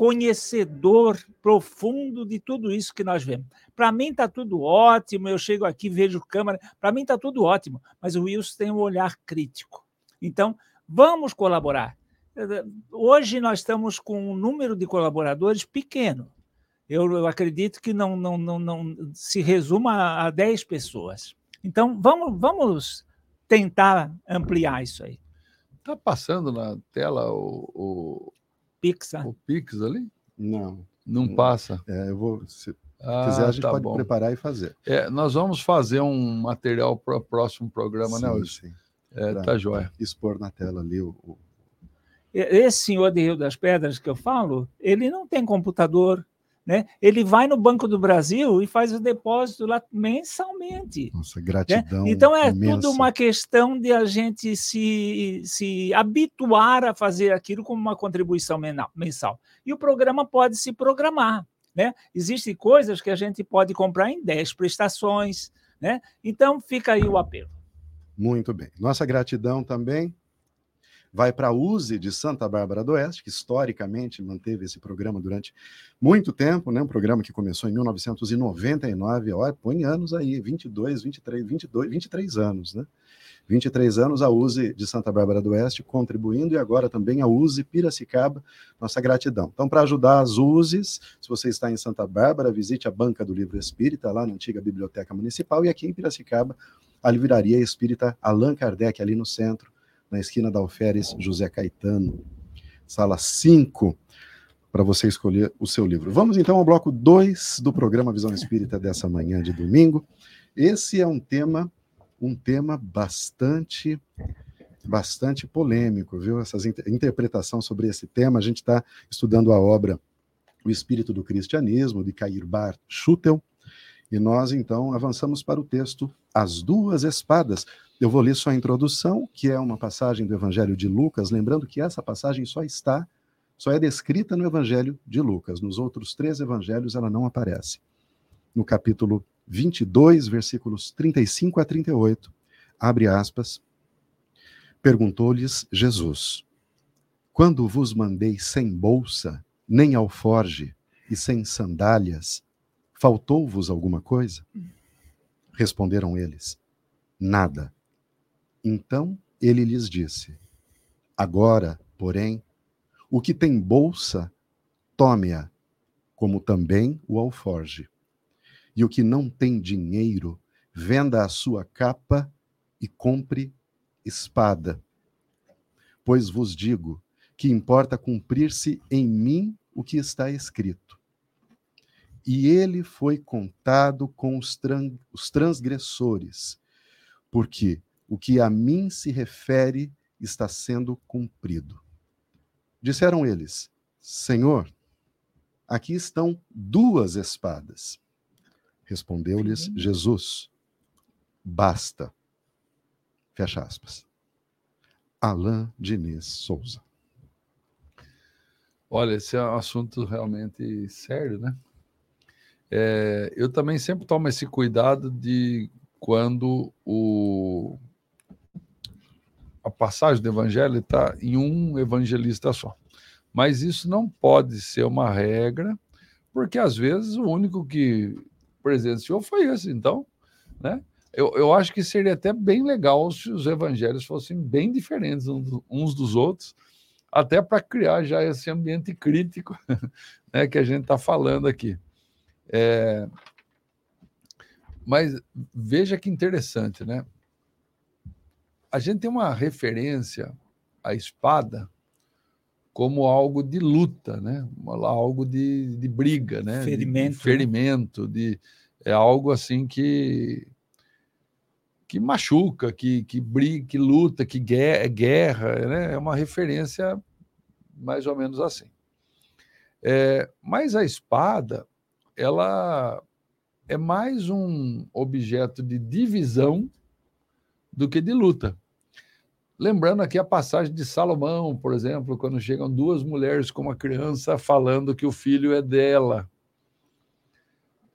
conhecedor profundo de tudo isso que nós vemos. Para mim está tudo ótimo, eu chego aqui, vejo câmera, para mim está tudo ótimo, mas o Wilson tem um olhar crítico. Então, vamos colaborar. Hoje nós estamos com um número de colaboradores pequeno, eu, eu acredito que não, não, não, não se resuma a 10 pessoas. Então, vamos, vamos tentar ampliar isso aí. Está passando na tela o, o, Pix, o Pix ali? Não. Não passa? É, eu vou. Se ah, quiser, a gente tá pode bom. preparar e fazer. É, nós vamos fazer um material para o próximo programa, sim, né, Wilson? Sim. É, tá jóia. Expor na tela ali o, o, Esse senhor de Rio das Pedras que eu falo, ele não tem computador, né? Ele vai no Banco do Brasil e faz o depósito lá mensalmente. Nossa, gratidão. Né? Então é imensa. tudo uma questão de a gente se, se habituar a fazer aquilo como uma contribuição mensal. E o programa pode se programar. Né? Existem coisas que a gente pode comprar em 10 prestações. Né? Então fica aí o apelo. Muito bem. Nossa gratidão também vai para a USE de Santa Bárbara do Oeste, que historicamente manteve esse programa durante muito tempo, né? um programa que começou em 1999, olha, põe anos aí, 22, 23, 22, 23 anos, né? 23 anos a USE de Santa Bárbara do Oeste contribuindo e agora também a USE Piracicaba, nossa gratidão. Então, para ajudar as USEs, se você está em Santa Bárbara, visite a Banca do Livro Espírita, lá na antiga Biblioteca Municipal, e aqui em Piracicaba, a Livraria Espírita Allan Kardec, ali no centro, na esquina da Alferes José Caetano, sala 5, para você escolher o seu livro. Vamos então ao bloco 2 do programa Visão Espírita dessa manhã de domingo. Esse é um tema um tema bastante bastante polêmico, viu? Essa interpretação sobre esse tema, a gente está estudando a obra O Espírito do Cristianismo, de Cair Bar Schutel, e nós então avançamos para o texto As Duas Espadas, eu vou ler só a introdução, que é uma passagem do Evangelho de Lucas, lembrando que essa passagem só está, só é descrita no Evangelho de Lucas. Nos outros três evangelhos ela não aparece. No capítulo 22, versículos 35 a 38, abre aspas, perguntou-lhes Jesus: Quando vos mandei sem bolsa, nem alforge e sem sandálias, faltou-vos alguma coisa? Responderam eles: Nada. Então ele lhes disse: Agora, porém, o que tem bolsa, tome-a, como também o alforge. E o que não tem dinheiro, venda a sua capa e compre espada. Pois vos digo que importa cumprir-se em mim o que está escrito. E ele foi contado com os, transgressores, porque o que a mim se refere está sendo cumprido. Disseram eles: Senhor, aqui estão duas espadas. Respondeu-lhes Jesus: Basta. Fecha aspas. Alain Diniz Souza. Olha, esse é um assunto realmente sério, né? É, eu também sempre tomo esse cuidado de quando o a passagem do evangelho está em um evangelista só. Mas isso não pode ser uma regra, porque às vezes o único que presenciou foi esse. Então, né? Eu, eu acho que seria até bem legal se os evangelhos fossem bem diferentes uns dos outros, até para criar já esse ambiente crítico né, que a gente está falando aqui. É... Mas veja que interessante, né? a gente tem uma referência à espada como algo de luta, né? algo de, de briga, né? ferimento, de ferimento, de é algo assim que que machuca, que que briga, que luta, que guerra, guerra né? É uma referência mais ou menos assim. É, mas a espada, ela é mais um objeto de divisão do que de luta. Lembrando aqui a passagem de Salomão, por exemplo, quando chegam duas mulheres com uma criança falando que o filho é dela.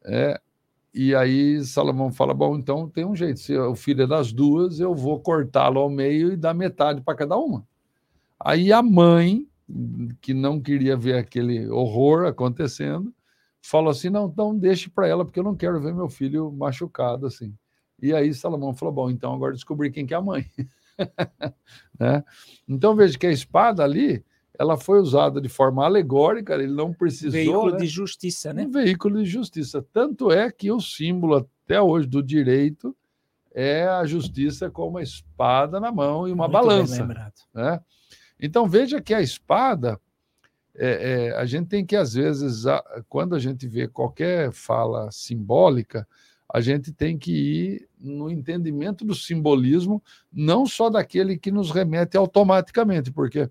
É, e aí Salomão fala: bom, então tem um jeito, se o filho é das duas, eu vou cortá-lo ao meio e dar metade para cada uma. Aí a mãe, que não queria ver aquele horror acontecendo, falou assim: não, então deixe para ela, porque eu não quero ver meu filho machucado assim. E aí Salomão falou: bom, então agora descobri quem que é a mãe. né? Então veja que a espada ali ela foi usada de forma alegórica, ele não precisou. Veículo né? de justiça, né? Um veículo de justiça. Tanto é que o símbolo até hoje do direito é a justiça com uma espada na mão e uma Muito balança. Né? Então veja que a espada, é, é, a gente tem que, às vezes, quando a gente vê qualquer fala simbólica, a gente tem que ir no entendimento do simbolismo, não só daquele que nos remete automaticamente, porque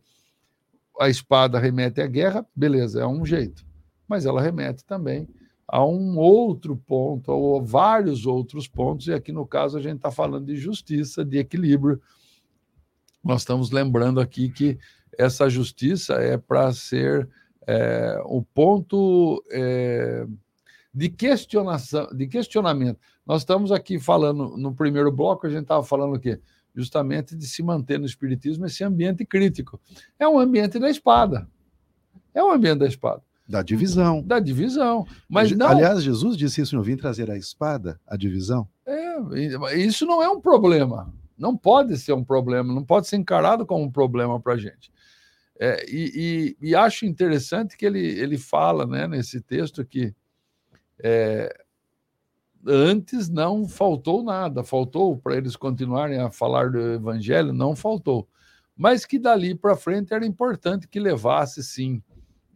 a espada remete à guerra, beleza, é um jeito, mas ela remete também a um outro ponto, ou vários outros pontos, e aqui no caso a gente está falando de justiça, de equilíbrio. Nós estamos lembrando aqui que essa justiça é para ser é, o ponto. É, de questionação, de questionamento. Nós estamos aqui falando no primeiro bloco, a gente estava falando o quê? Justamente de se manter no espiritismo esse ambiente crítico. É um ambiente da espada. É um ambiente da espada. Da divisão. Da divisão. Mas não... Aliás, Jesus disse isso: não vim trazer a espada, a divisão. É, isso não é um problema. Não pode ser um problema, não pode ser encarado como um problema para a gente. É, e, e, e, acho interessante que ele, ele fala né, nesse texto que é, antes não faltou nada, faltou para eles continuarem a falar do evangelho, não faltou. Mas que dali para frente era importante que levasse, sim,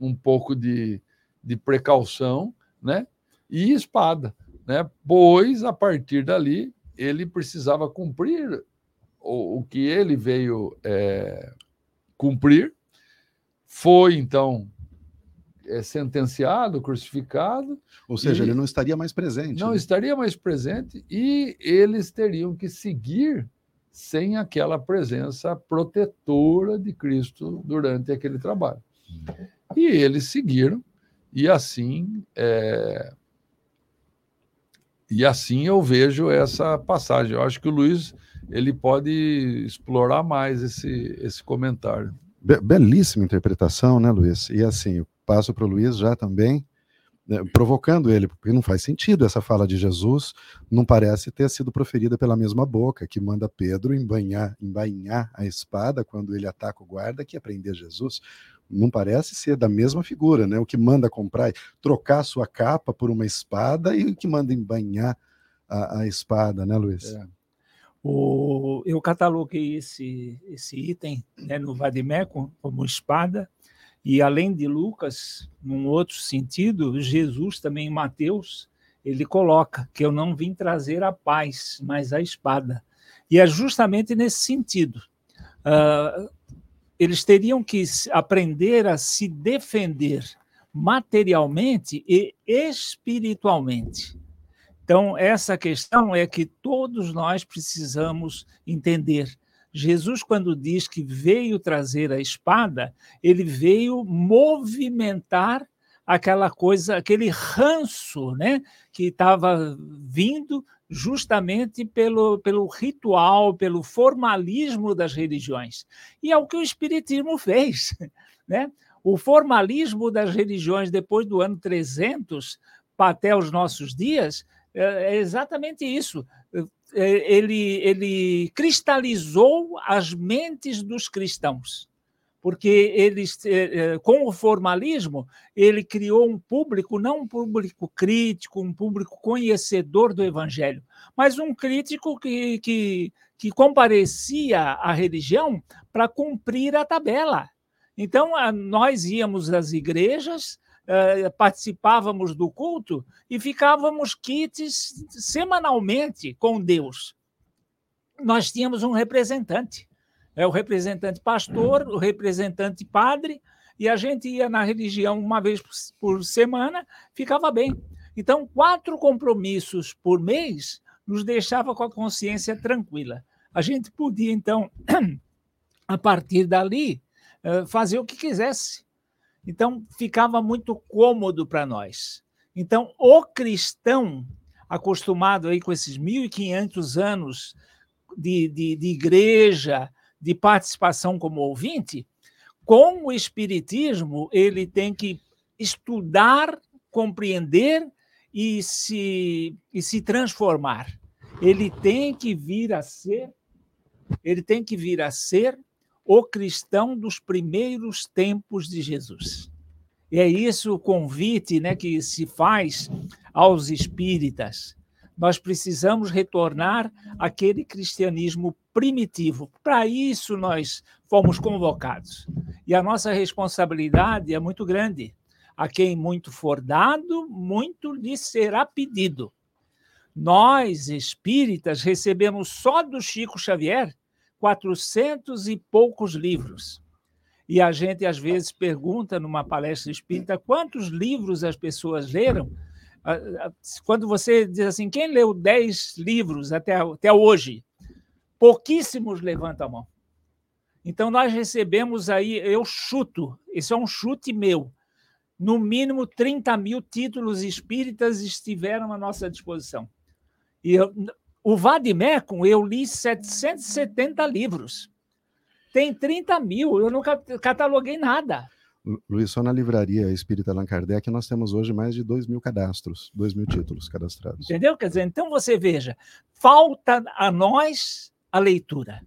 um pouco de, de precaução né? e espada, né? pois a partir dali ele precisava cumprir o, o que ele veio é, cumprir. Foi então é, sentenciado, crucificado. Ou seja, ele não estaria mais presente. Não né? estaria mais presente e eles teriam que seguir sem aquela presença protetora de Cristo durante aquele trabalho. E eles seguiram, e assim é... e assim eu vejo essa passagem. Eu acho que o Luiz ele pode explorar mais esse, esse comentário. Belíssima interpretação, né, Luiz? E assim, passo para o Luiz já também, né, provocando ele, porque não faz sentido essa fala de Jesus, não parece ter sido proferida pela mesma boca, que manda Pedro embanhar, embainhar a espada quando ele ataca o guarda, que é prender Jesus. Não parece ser da mesma figura, né? O que manda comprar, trocar sua capa por uma espada e o que manda embanhar a, a espada, né, Luiz? É. O, eu cataloguei esse, esse item né, no Vadimeco como espada, e além de Lucas, num outro sentido, Jesus também em Mateus, ele coloca que eu não vim trazer a paz, mas a espada. E é justamente nesse sentido. Uh, eles teriam que aprender a se defender materialmente e espiritualmente. Então, essa questão é que todos nós precisamos entender Jesus, quando diz que veio trazer a espada, ele veio movimentar aquela coisa, aquele ranço, né, que estava vindo justamente pelo, pelo ritual, pelo formalismo das religiões. E é o que o Espiritismo fez. Né? O formalismo das religiões depois do ano 300 até os nossos dias é, é exatamente isso. É, ele, ele cristalizou as mentes dos cristãos, porque eles, é, com o formalismo, ele criou um público, não um público crítico, um público conhecedor do evangelho, mas um crítico que, que, que comparecia à religião para cumprir a tabela. Então, nós íamos às igrejas, eh, participávamos do culto e ficávamos quites semanalmente com Deus. Nós tínhamos um representante, é o representante pastor, o representante padre, e a gente ia na religião uma vez por semana, ficava bem. Então, quatro compromissos por mês nos deixava com a consciência tranquila. A gente podia, então, a partir dali, uh, fazer o que quisesse. Então, ficava muito cômodo para nós. Então, o cristão, acostumado aí com esses 1.500 anos de, de, de igreja, de participação como ouvinte, com o Espiritismo, ele tem que estudar, compreender e se, e se transformar. Ele tem que vir a ser, ele tem que vir a ser o cristão dos primeiros tempos de Jesus. E é isso o convite né, que se faz aos espíritas. Nós precisamos retornar àquele cristianismo primitivo. Para isso nós fomos convocados. E a nossa responsabilidade é muito grande. A quem muito for dado, muito lhe será pedido. Nós, espíritas, recebemos só do Chico Xavier quatrocentos e poucos livros. E a gente, às vezes, pergunta numa palestra espírita quantos livros as pessoas leram. Quando você diz assim, quem leu dez livros até, até hoje? Pouquíssimos levantam a mão. Então, nós recebemos aí, eu chuto, isso é um chute meu, no mínimo 30 mil títulos espíritas estiveram à nossa disposição. E eu, o Vadimecum, eu li 770 livros. Tem 30 mil, eu nunca cataloguei nada. Luiz, só na livraria Espírita Allan Kardec nós temos hoje mais de 2 mil cadastros, 2 mil títulos cadastrados. Entendeu? Quer dizer, então você veja, falta a nós a leitura.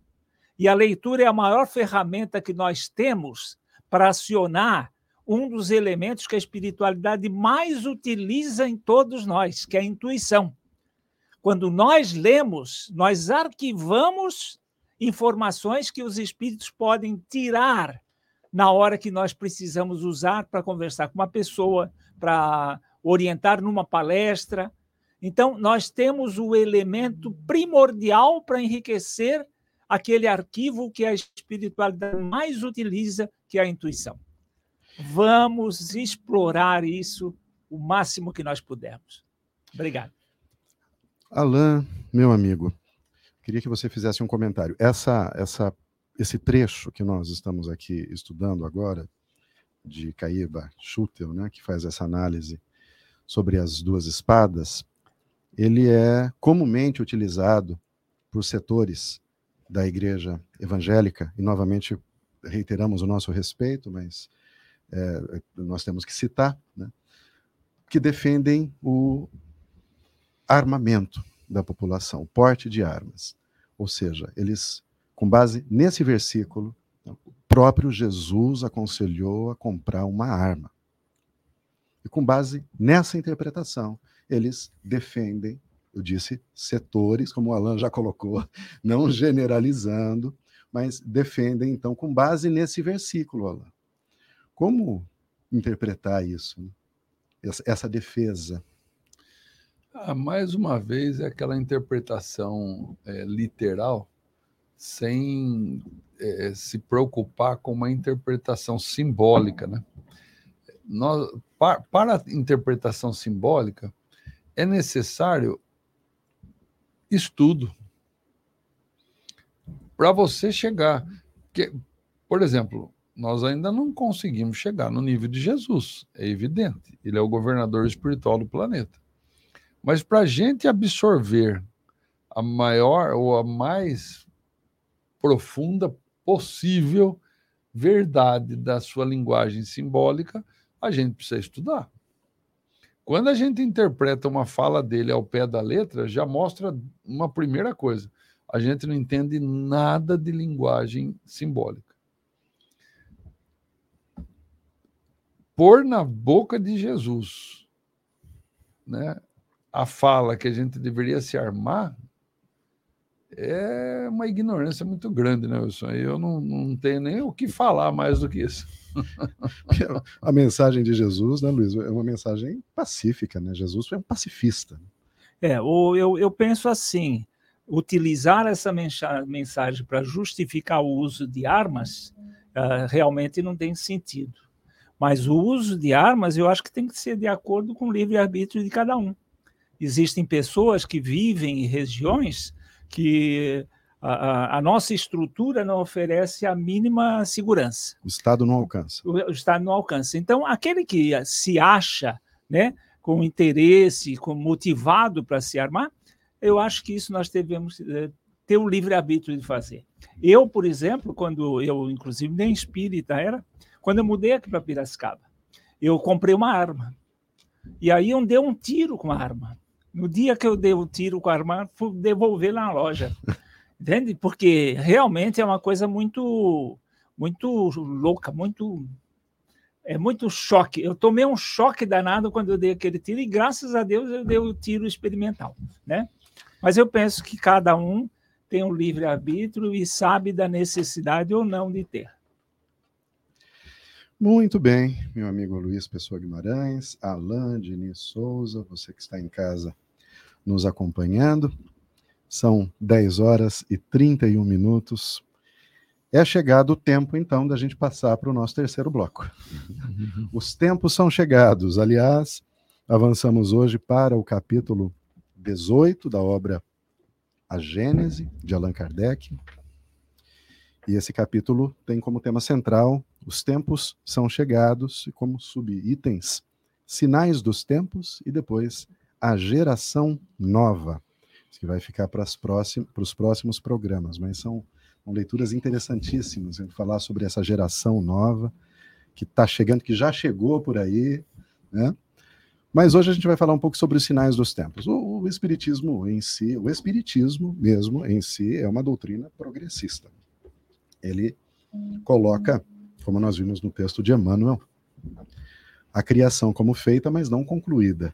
E a leitura é a maior ferramenta que nós temos para acionar um dos elementos que a espiritualidade mais utiliza em todos nós, que é a intuição. Quando nós lemos, nós arquivamos informações que os espíritos podem tirar na hora que nós precisamos usar para conversar com uma pessoa, para orientar numa palestra. Então, nós temos o elemento primordial para enriquecer aquele arquivo que a espiritualidade mais utiliza, que é a intuição. Vamos explorar isso o máximo que nós pudermos. Obrigado. Alain, meu amigo, queria que você fizesse um comentário. Essa, essa, esse trecho que nós estamos aqui estudando agora, de Caíba Schutel, né, que faz essa análise sobre as duas espadas, ele é comumente utilizado por setores da igreja evangélica, e novamente reiteramos o nosso respeito, mas é, nós temos que citar, né, que defendem o armamento da população, porte de armas. Ou seja, eles, com base nesse versículo, o próprio Jesus aconselhou a comprar uma arma. E com base nessa interpretação, eles defendem, eu disse, setores, como o Alan já colocou, não generalizando, mas defendem, então, com base nesse versículo, Alan. Como interpretar isso? Né? Essa defesa. Ah, mais uma vez, é aquela interpretação é, literal, sem é, se preocupar com uma interpretação simbólica. Né? Nós, para, para a interpretação simbólica, é necessário estudo para você chegar. Que, por exemplo, nós ainda não conseguimos chegar no nível de Jesus, é evidente. Ele é o governador espiritual do planeta. Mas para a gente absorver a maior ou a mais profunda possível verdade da sua linguagem simbólica, a gente precisa estudar. Quando a gente interpreta uma fala dele ao pé da letra, já mostra uma primeira coisa: a gente não entende nada de linguagem simbólica. Pôr na boca de Jesus, né, a fala que a gente deveria se armar é uma ignorância muito grande, né, Wilson? Eu não, não tenho nem o que falar mais do que isso. a mensagem de Jesus, né, Luiz, é uma mensagem pacífica, né? Jesus foi um pacifista. É, eu, eu penso assim: utilizar essa mensagem para justificar o uso de armas uh, realmente não tem sentido. Mas o uso de armas eu acho que tem que ser de acordo com o livre-arbítrio de cada um existem pessoas que vivem em regiões que a, a, nossa estrutura não oferece a mínima segurança. O Estado não alcança. O, o Estado não alcança. Então, aquele que se acha né, com interesse, com motivado para se armar, eu acho que isso nós devemos eh, ter o livre-arbítrio de fazer. Eu, por exemplo, quando eu, inclusive, nem espírita era, quando eu mudei aqui para Piracicaba, eu comprei uma arma. E aí eu dei um tiro com a arma. No dia que eu dei o um tiro com a arma, fui devolver na loja. Entende? Porque realmente é uma coisa muito, muito louca, muito. É muito choque. Eu tomei um choque danado quando eu dei aquele tiro, e graças a Deus eu dei o tiro experimental. Né? Mas eu penso que cada um tem um livre-arbítrio e sabe da necessidade ou não de ter. Muito bem, meu amigo Luiz Pessoa Guimarães, Alain Diniz Souza, você que está em casa nos acompanhando. São 10 horas e 31 minutos. É chegado o tempo, então, da gente passar para o nosso terceiro bloco. Os tempos são chegados. Aliás, avançamos hoje para o capítulo 18 da obra A Gênese, de Allan Kardec. E esse capítulo tem como tema central os tempos são chegados, e como subitens, sinais dos tempos e depois a geração nova que vai ficar para, os próximos programas, mas são, são leituras interessantíssimas, falar sobre essa geração nova que está chegando, que já chegou por aí, né? Mas hoje a gente vai falar um pouco sobre os sinais dos tempos. O, o, Espiritismo em si, o Espiritismo mesmo em si, é uma doutrina progressista. Ele coloca, como nós vimos no texto de Emmanuel, a criação como feita, mas não concluída.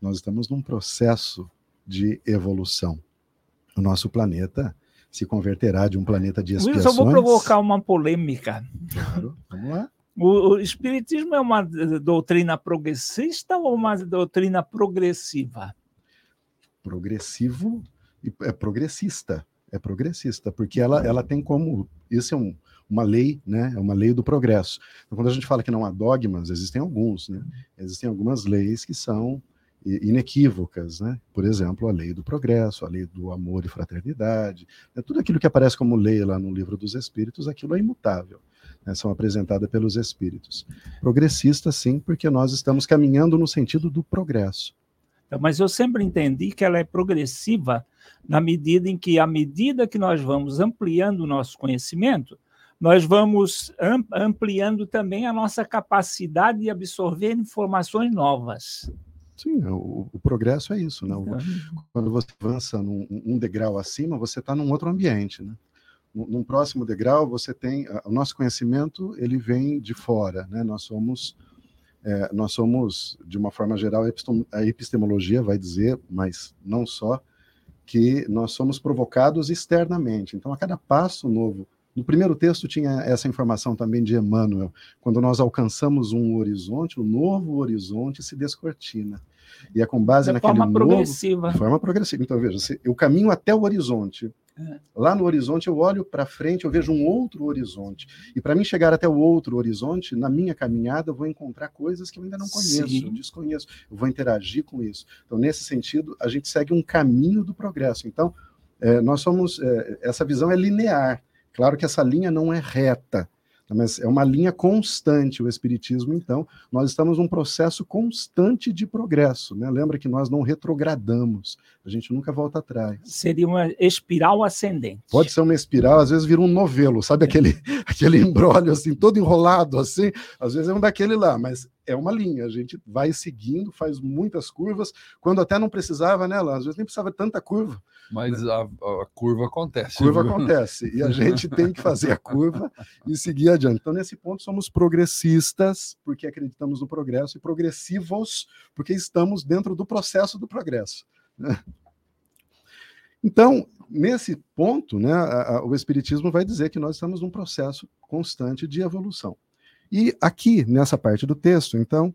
Nós estamos num processo de evolução. O nosso planeta se converterá de um planeta de expiações... Eu só vou provocar uma polêmica. Claro, vamos lá. O, o Espiritismo é uma doutrina progressista ou uma doutrina progressiva? Progressivo é progressista. É progressista, porque ela, ela tem como. Isso é um, uma lei, né? É uma lei do progresso. Então, quando a gente fala que não há dogmas, existem alguns, né? Existem algumas leis que são inequívocas, né? Por exemplo, a lei do progresso, a lei do amor e fraternidade, né? tudo aquilo que aparece como lei lá no livro dos Espíritos, aquilo é imutável, né? são apresentadas pelos Espíritos. Progressista, sim, porque nós estamos caminhando no sentido do progresso. Mas eu sempre entendi que ela é progressiva na medida em que, à medida que nós vamos ampliando o nosso conhecimento, nós vamos ampliando também a nossa capacidade de absorver informações novas. Sim, o, o, progresso é isso, né? O, quando você avança num, um degrau acima, você está num outro ambiente, né? Num próximo degrau, você tem o nosso conhecimento, ele vem de fora, né? Nós somos, é, nós somos de uma forma geral, a epistemologia vai dizer, mas não só, que nós somos provocados externamente. Então, a cada passo novo no primeiro texto tinha essa informação também de Emmanuel. Quando nós alcançamos um horizonte, o um novo horizonte se descortina. E é com base de naquele forma novo... progressiva. De forma progressiva. Então, veja, eu caminho até o horizonte. Lá no horizonte, eu olho para frente, eu vejo um outro horizonte. E para mim chegar até o outro horizonte, na minha caminhada, eu vou encontrar coisas que eu ainda não conheço, eu desconheço. Eu vou interagir com isso. Então, nesse sentido, a gente segue um caminho do progresso. Então, é, nós somos... É, essa visão é linear. Claro que essa linha não é reta, mas é uma linha constante o espiritismo então. Nós estamos num processo constante de progresso né? lembra que nós não retrogradamos a gente nunca volta atrás. Seria uma espiral ascendente. Pode ser uma espiral às vezes vira um novelo sabe aquele aquele embrólio assim todo enrolado assim? Às vezes é um daquele lá mas é uma linha, a gente vai seguindo, faz muitas curvas, quando até não precisava, né, Lá, às vezes nem precisava tanta curva. Mas né? a, a, curva acontece. Curva viu? acontece, e a gente tem que fazer a curva e seguir adiante. Então, nesse ponto, somos progressistas, porque acreditamos no progresso, e progressivos, porque estamos dentro do processo do progresso. Né? Então, nesse ponto, né, a, a, o Espiritismo vai dizer que nós estamos num processo constante de evolução. E aqui, nessa parte do texto, então,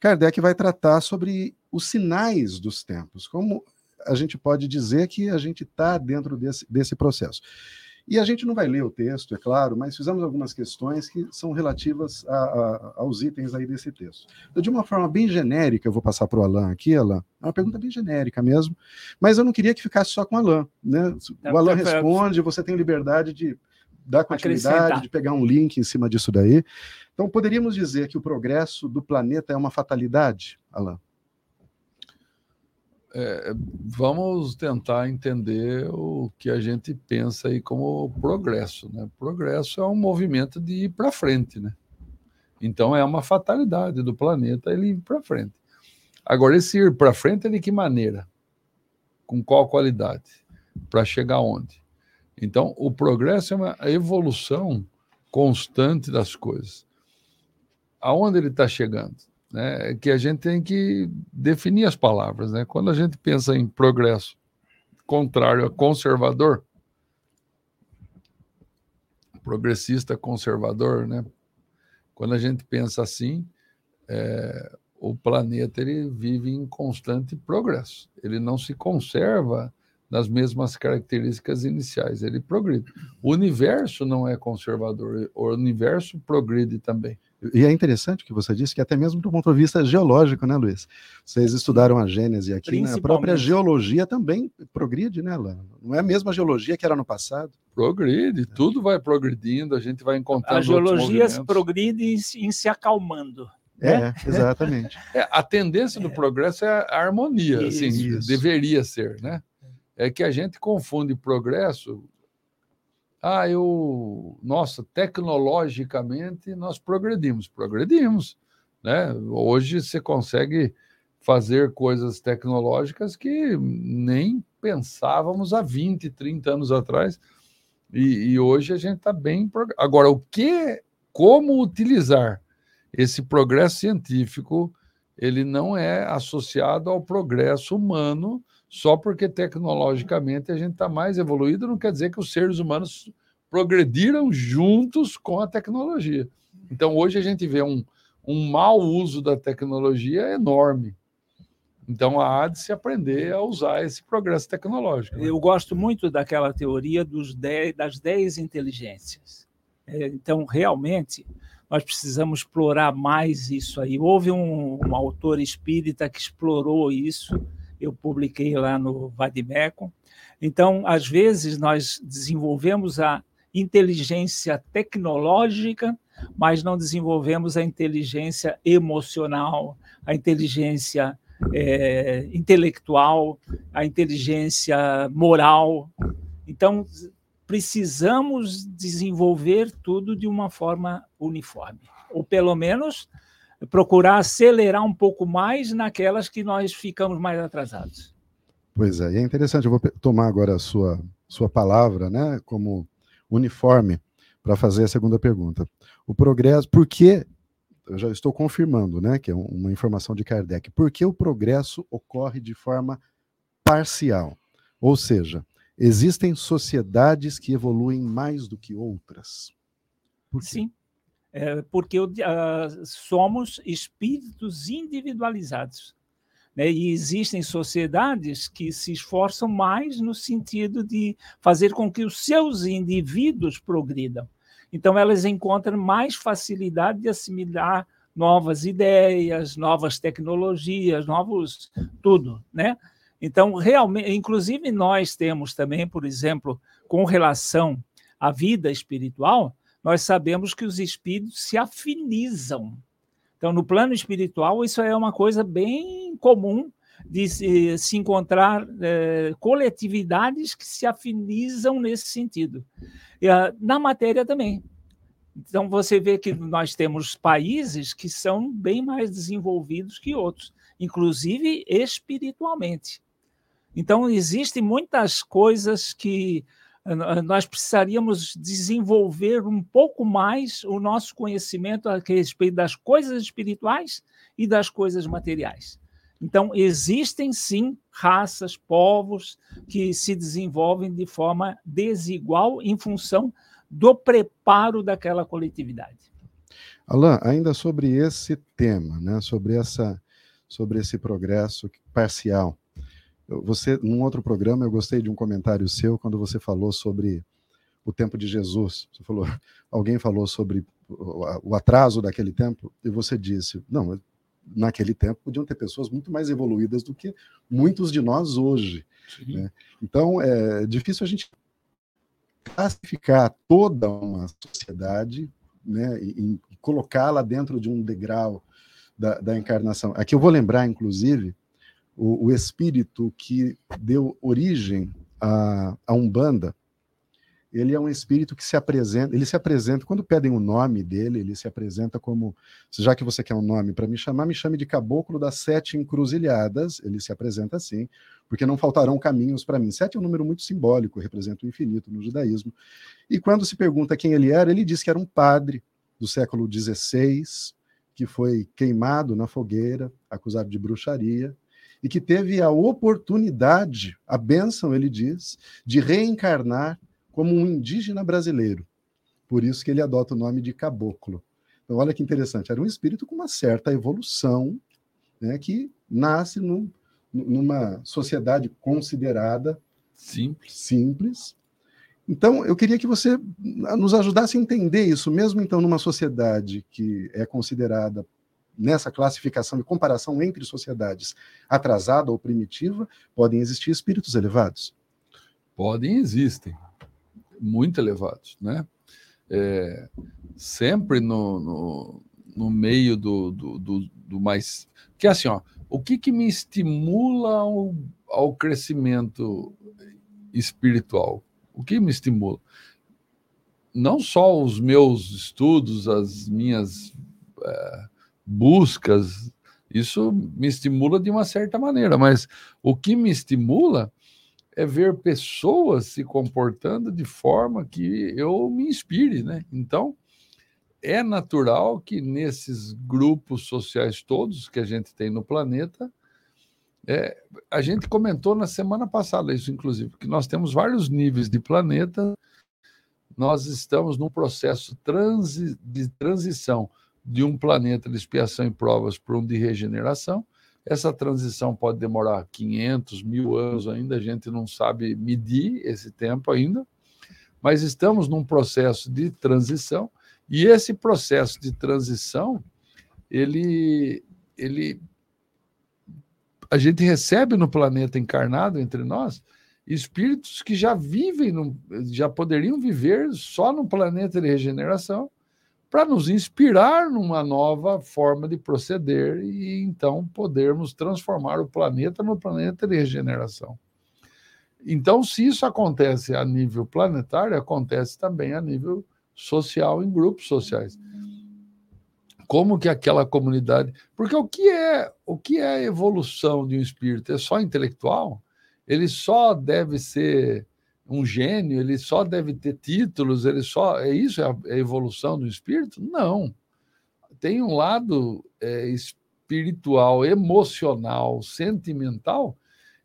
Kardec vai tratar sobre os sinais dos tempos, como a gente pode dizer que a gente está dentro desse, desse processo. E a gente não vai ler o texto, é claro, mas fizemos algumas questões que são relativas a, a, aos itens aí desse texto. Então, de uma forma bem genérica, eu vou passar para o Alan aqui, Alan. É uma pergunta bem genérica mesmo, mas eu não queria que ficasse só com o Alan. Né? O Alan responde, você tem liberdade de dar continuidade, de pegar um link em cima disso daí. Então, poderíamos dizer que o progresso do planeta é uma fatalidade, Alan? É, vamos tentar entender o que a gente pensa aí como progresso. Né? Progresso é um movimento de ir para frente. Né? Então, é uma fatalidade do planeta ele ir para frente. Agora, esse ir para frente é de que maneira? Com qual qualidade? Para chegar onde? Então, o progresso é uma evolução constante das coisas. Aonde ele está chegando? Né? É que a gente tem que definir as palavras. Né? Quando a gente pensa em progresso contrário a conservador, progressista conservador, né? quando a gente pensa assim, é, o planeta ele vive em constante progresso. Ele não se conserva nas mesmas características iniciais, ele progride. O universo não é conservador, o universo progride também. E é interessante que você disse que até mesmo do ponto de vista geológico, né, Luiz? Vocês estudaram a Gênese aqui, né? a própria geologia também progride, né, Lana? Não é a mesma geologia que era no passado? Progride, tudo vai progredindo, a gente vai encontrando A geologia progride em se acalmando. É, né? exatamente. É, a tendência do progresso é a harmonia, assim, Isso. deveria ser, né? É que a gente confunde progresso. Ah, eu, nossa, tecnologicamente nós progredimos, progredimos, né? Hoje você consegue fazer coisas tecnológicas que nem pensávamos há 20, 30 anos atrás. E, e hoje a gente está bem. Agora, o que, como utilizar esse progresso científico, ele não é associado ao progresso humano só porque tecnologicamente a gente está mais evoluído, não quer dizer que os seres humanos progrediram juntos com a tecnologia. Então, hoje a gente vê um, um mau uso da tecnologia enorme. Então, há de se aprender a usar esse progresso tecnológico. Né? Eu gosto muito daquela teoria dos dez, das 10 inteligências. É, então, realmente, nós precisamos explorar mais isso aí. Houve um, um autor espírita que explorou isso eu publiquei lá no Vadimeco. Então, às vezes, nós desenvolvemos a inteligência tecnológica, mas não desenvolvemos a inteligência emocional, a inteligência é, intelectual, a inteligência moral. Então, precisamos desenvolver tudo de uma forma uniforme, ou pelo menos procurar acelerar um pouco mais naquelas que nós ficamos mais atrasados. Pois é, e é interessante, eu vou tomar agora a sua, sua palavra, né, como uniforme, para fazer a segunda pergunta. O progresso, por que, eu já estou confirmando, né, que é uma informação de Kardec, por que o progresso ocorre de forma parcial? Ou seja, existem sociedades que evoluem mais do que outras? Sim é, porque uh, somos espíritos individualizados. Né? E existem sociedades que se esforçam mais no sentido de fazer com que os seus indivíduos progridam. Então, elas encontram mais facilidade de assimilar novas ideias, novas tecnologias, novos tudo, né? Então, realmente, inclusive nós temos também, por exemplo, com relação à vida espiritual, nós sabemos que os espíritos se afinizam. Então, no plano espiritual, isso é uma coisa bem comum de se, encontrar é, coletividades que se afinizam nesse sentido. E, uh, na matéria também. Então, você vê que nós temos países que são bem mais desenvolvidos que outros, inclusive espiritualmente. Então, existem muitas coisas que nós precisaríamos desenvolver um pouco mais o nosso conhecimento a respeito das coisas espirituais e das coisas materiais. Então, existem sim raças, povos que se desenvolvem de forma desigual em função do preparo daquela coletividade. Alain, ainda sobre esse tema, né, sobre, essa, sobre esse progresso parcial, você, num outro programa, eu gostei de um comentário seu quando você falou sobre o tempo de Jesus. Você falou, alguém falou sobre o atraso daquele tempo e você disse, não, naquele tempo podiam ter pessoas muito mais evoluídas do que muitos de nós hoje. Né? Então é difícil a gente classificar toda uma sociedade né, e, e colocá-la dentro de um degrau da, da, encarnação. Aqui eu vou lembrar, inclusive, o, o espírito que deu origem à, à Umbanda, ele é um espírito que se apresenta, ele se apresenta, quando pedem o nome dele, ele se apresenta como, já que você quer um nome para me chamar, me chame de Caboclo das Sete Encruzilhadas, ele se apresenta assim, porque não faltarão caminhos para mim. Sete é um número muito simbólico, representa o infinito no judaísmo. E quando se pergunta quem ele era, ele diz que era um padre do século XVI, que foi queimado na fogueira, acusado de bruxaria, e que teve a oportunidade, a bênção, ele diz, de reencarnar como um indígena brasileiro. Por isso que ele adota o nome de caboclo. Então, olha que interessante, era um espírito com uma certa evolução, né, que nasce num, numa sociedade considerada simples. simples. Então, eu queria que você nos ajudasse a entender isso, mesmo então numa sociedade que é considerada nessa classificação e comparação entre sociedades atrasada ou primitiva, podem existir espíritos elevados? Podem, existem muito elevados, né? É, sempre no, no, no meio do, do, do, do, mais. Que é assim, ó, o que, que me estimula ao, ao crescimento espiritual? O que me estimula? Não só os meus estudos, as minhas é, buscas, isso me estimula de uma certa maneira, mas o que me estimula é ver pessoas se comportando de forma que eu me inspire, né? Então, é natural que nesses grupos sociais todos que a gente tem no planeta, é, a gente comentou na semana passada isso, inclusive, que nós temos vários níveis de planeta, nós estamos num processo transi, de transição de um planeta de expiação e provas para um de regeneração, essa transição pode demorar 500, mil anos ainda, a gente não sabe medir esse tempo ainda, mas estamos num processo de transição e esse processo de transição, ele, ele, a gente recebe no planeta encarnado entre nós espíritos que já vivem, no, já poderiam viver só no planeta de regeneração para nos inspirar numa nova forma de proceder e então podermos transformar o planeta no planeta de regeneração. Então, se isso acontece a nível planetário, acontece também a nível social em grupos sociais. Como que aquela comunidade, porque o que é, o que é a evolução de um espírito? É só intelectual? Ele só deve ser um gênio, ele só deve ter títulos, ele só. É isso é a, é evolução do espírito? Não. Tem um lado é, espiritual, emocional, sentimental,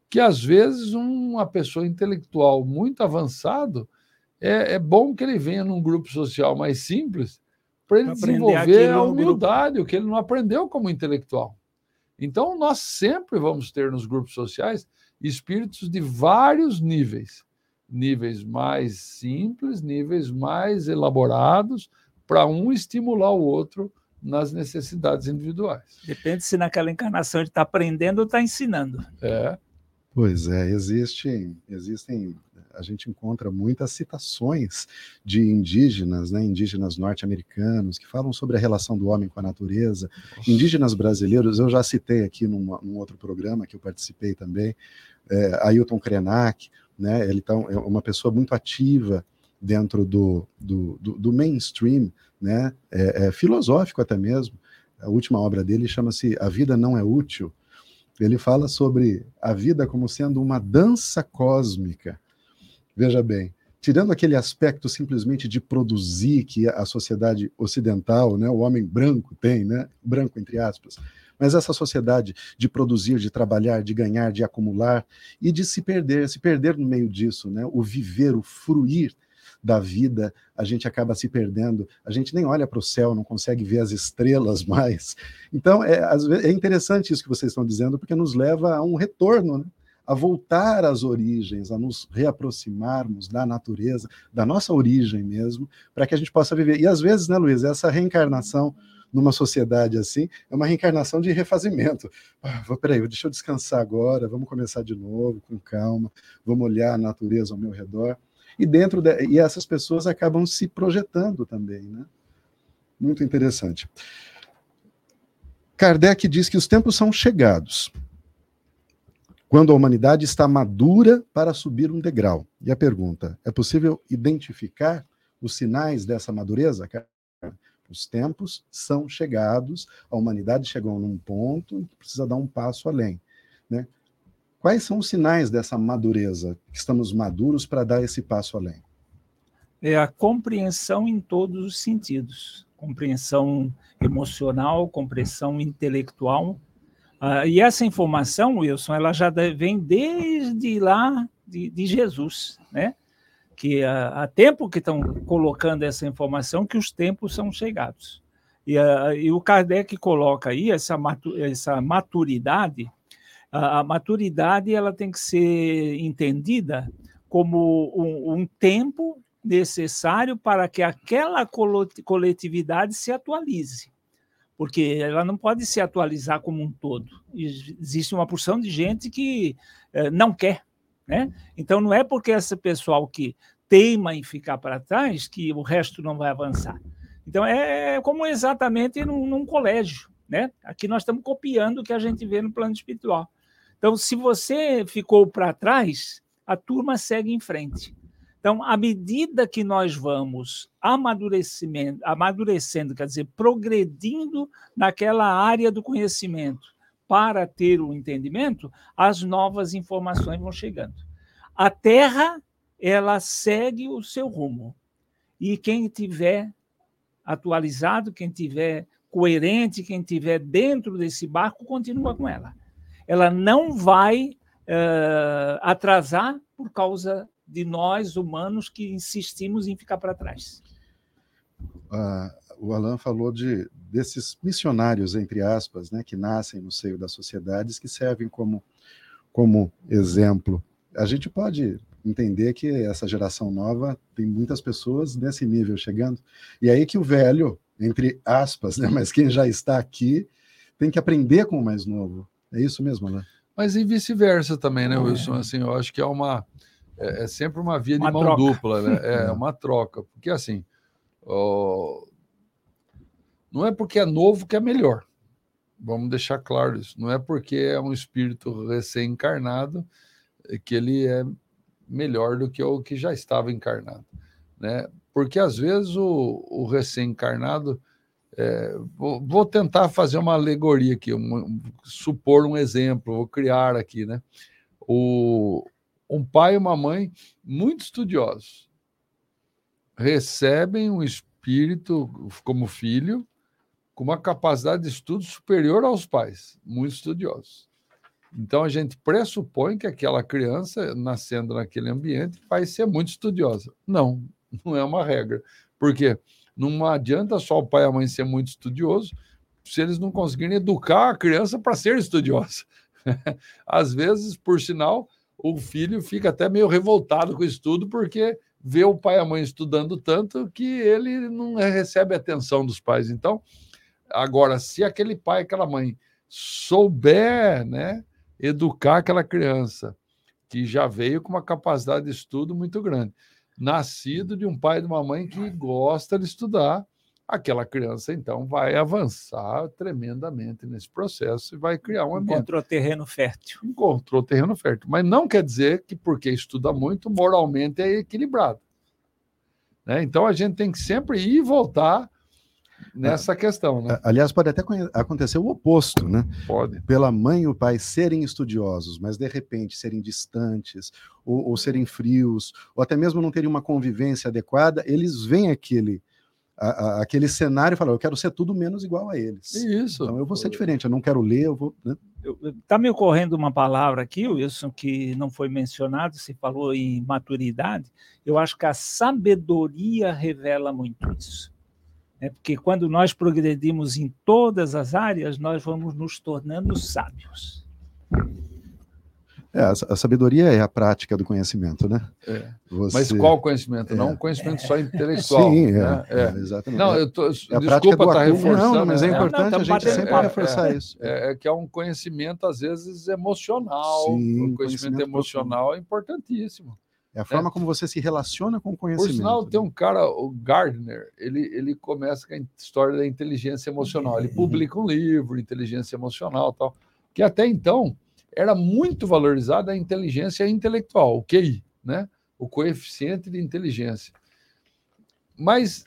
que às vezes uma pessoa intelectual muito avançado é, é bom que ele venha num grupo social mais simples para ele desenvolver a humildade, o que ele não aprendeu como intelectual. Então, nós sempre vamos ter nos grupos sociais espíritos de vários níveis níveis mais simples, níveis mais elaborados, para um estimular o outro nas necessidades individuais. Depende se naquela encarnação ele está aprendendo ou está ensinando. É. Pois é, existem, existem, a gente encontra muitas citações de indígenas, né, indígenas norte-americanos, que falam sobre a relação do homem com a natureza. Nossa. Indígenas brasileiros, eu já citei aqui num, num outro programa que eu participei também, é, Ailton Krenak, né? Ele tá, é uma pessoa muito ativa dentro do, do, do, do mainstream, né? É, é filosófico até mesmo. A última obra dele chama-se A Vida Não É Útil. Ele fala sobre a vida como sendo uma dança cósmica. Veja bem, tirando aquele aspecto simplesmente de produzir que a sociedade ocidental, né, o homem branco tem, né, branco entre aspas, mas essa sociedade de produzir, de trabalhar, de ganhar, de acumular e de se perder, se perder no meio disso, né? O viver, o fruir da vida, a gente acaba se perdendo, a gente nem olha para o céu, não consegue ver as estrelas mais. Então, é, é interessante isso que vocês estão dizendo, porque nos leva a um retorno, né? a voltar às origens, a nos reaproximarmos da natureza, da nossa origem mesmo, para que a gente possa viver. E às vezes, né, Luiz, essa reencarnação numa sociedade assim é uma reencarnação de refazimento. Ah, vou, peraí, deixa eu descansar agora, vamos começar de novo, com calma, vamos olhar a natureza ao meu redor. E dentro de, e essas pessoas acabam se projetando também, né? Muito interessante. Kardec diz que os tempos são chegados quando a humanidade está madura para subir um degrau. E a pergunta: é possível identificar os sinais dessa madureza? Os tempos são chegados, a humanidade chegou num ponto em que precisa dar um passo além. Né? Quais são os sinais dessa madureza? Que estamos maduros para dar esse passo além? É a compreensão em todos os sentidos compreensão emocional, compreensão intelectual, Uh, e essa informação, Wilson, ela já vem desde lá de, de Jesus, né? Que uh, há tempo que estão colocando essa informação que os tempos são chegados. E, uh, e o Kardec coloca aí essa, matu essa maturidade. a maturidade ela tem que ser entendida como um, um tempo necessário para que aquela coletividade se atualize porque ela não pode se atualizar como um todo. Existe uma porção de gente que eh, não quer. Né? Então, não é porque esse pessoal que teima em ficar para trás que o resto não vai avançar. Então, é como exatamente num, num colégio. Né? Aqui nós estamos copiando o que a gente vê no plano espiritual. Então, se você ficou para trás, a turma segue em frente. Então, à medida que nós vamos amadurecimento, amadurecendo, quer dizer, progredindo naquela área do conhecimento para ter o entendimento, as novas informações vão chegando. A Terra, ela segue o seu rumo. E quem tiver atualizado, quem tiver coerente, quem tiver dentro desse barco, continua com ela. Ela não vai uh, atrasar por causa de nós humanos que insistimos em ficar para trás. Ah, o Alan falou de desses missionários entre aspas, né, que nascem no seio das sociedades que servem como como exemplo. A gente pode entender que essa geração nova tem muitas pessoas nesse nível chegando. E aí que o velho, entre aspas, né, mas quem já está aqui, tem que aprender com o mais novo. É isso mesmo, Alan? Mas e vice-versa também, né, Wilson? Assim, eu acho que é uma é, é sempre uma via uma de mão troca. dupla, né? É uma troca. Porque assim, ó, não é porque é novo que é melhor. Vamos deixar claro isso. Não é porque é um espírito recém-encarnado que ele é melhor do que o que já estava encarnado, né? Porque às vezes o, o recém-encarnado é, vou, vou, tentar fazer uma alegoria aqui, um, supor um exemplo, vou criar aqui, né? O, um pai e uma mãe muito estudiosos recebem um espírito como filho com uma capacidade de estudo superior aos pais, muito estudiosos. Então a gente pressupõe que aquela criança, nascendo naquele ambiente, vai ser muito estudiosa. Não, não é uma regra. Porque não adianta só o pai e a mãe ser muito estudioso se eles não conseguirem educar a criança para ser estudiosa. Às vezes, por sinal, o filho fica até meio revoltado com o estudo, porque vê o pai e a mãe estudando tanto que ele não recebe atenção dos pais. Então, agora, se aquele pai, aquela mãe souber, né, educar aquela criança que já veio com uma capacidade de estudo muito grande, nascido de um pai e de uma mãe que gosta de estudar, aquela criança então vai avançar tremendamente nesse processo e vai criar um ambiente. Encontrou terreno fértil. Encontrou terreno fértil. Mas não quer dizer que porque estuda muito, moralmente é equilibrado. Né? Então a gente tem que sempre ir e voltar nessa questão. Né? Aliás, pode até acontecer o oposto, né? Pode. Pela mãe e o pai serem estudiosos, mas de repente serem distantes, ou, ou serem frios, ou até mesmo não terem uma convivência adequada, eles veem aquele a, a, aquele cenário e falar, eu quero ser tudo menos igual a eles. Isso. Então eu vou ser diferente, eu não quero ler, eu vou. Né? Está me ocorrendo uma palavra aqui, Wilson, que não foi mencionado, se falou em maturidade. Eu acho que a sabedoria revela muito isso. É porque quando nós progredimos em todas as áreas, nós vamos nos tornando sábios. É, a sabedoria é a prática do conhecimento, né? É. Você... Mas qual conhecimento? É. Não um conhecimento só intelectual. Sim, né? é, é. exatamente. Não, eu tô, é desculpa estar tá reforçando. Não, mas é importante não, a gente sempre reforçar isso. É, que é um conhecimento, às vezes, emocional. Sim, o conhecimento, conhecimento emocional profundo. é importantíssimo. É a forma como você se relaciona com o conhecimento. Por sinal, né? tem um cara, o Gardner, ele, ele começa com a história da inteligência emocional. Ele publica um livro, Inteligência Emocional tal, que até então era muito valorizada a inteligência intelectual, o QI, né? o coeficiente de inteligência. Mas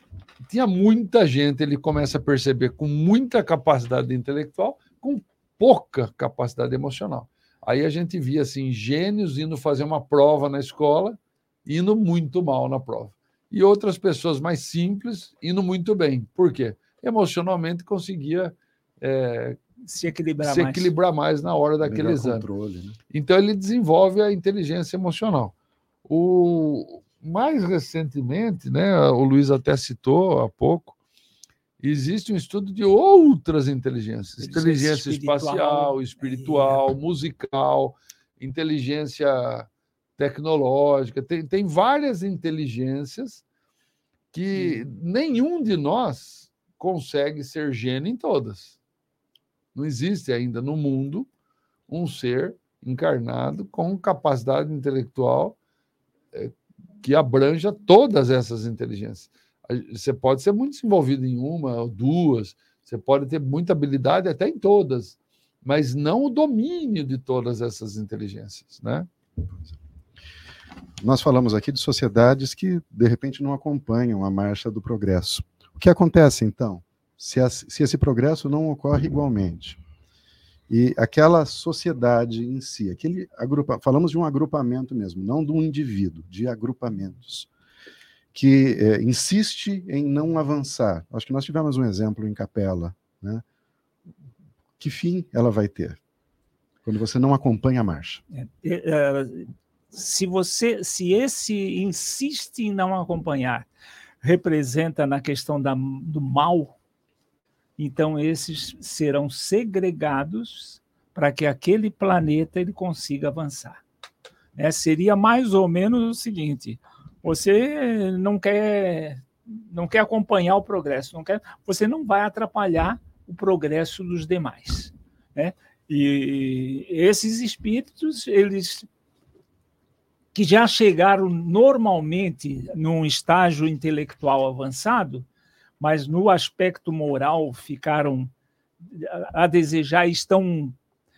tinha muita gente, ele começa a perceber, com muita capacidade intelectual, com pouca capacidade emocional. Aí a gente via assim, gênios indo fazer uma prova na escola, indo muito mal na prova. E outras pessoas mais simples indo muito bem. Por quê? Emocionalmente conseguia é, se equilibrar, se mais. equilibrar mais na hora daquele exame. Controle, né? Então ele desenvolve a inteligência emocional. O mais recentemente, né, o Luiz até citou há pouco, existe um estudo de outras inteligências, inteligência, espacial, espiritual, é. musical, inteligência tecnológica, tem, tem várias inteligências que Sim. nenhum de nós consegue ser gênio em todas. Não existe ainda no mundo um ser encarnado com capacidade intelectual é, que abranja todas essas inteligências. Você pode ser muito desenvolvido em uma ou duas, você pode ter muita habilidade até em todas, mas não o domínio de todas essas inteligências, né? Nós falamos aqui de sociedades que de repente não acompanham a marcha do progresso. O que acontece então? se, a, se esse progresso não ocorre igualmente. E aquela sociedade em si, aquele agrupa, falamos de um agrupamento mesmo, não de um indivíduo, de agrupamentos, que é, insiste em não avançar. Acho que nós tivemos um exemplo em Capela. Né? Que fim ela vai ter? Quando você não acompanha a marcha. É, é, se você, se esse insiste em não acompanhar, representa na questão da, do mal então esses serão segregados para que aquele planeta ele consiga avançar. É, seria mais ou menos o seguinte: você não quer não quer acompanhar o progresso, não quer, você não vai atrapalhar o progresso dos demais, né? E esses espíritos, eles que já chegaram normalmente num estágio intelectual avançado, mas no aspecto moral ficaram a desejar, estão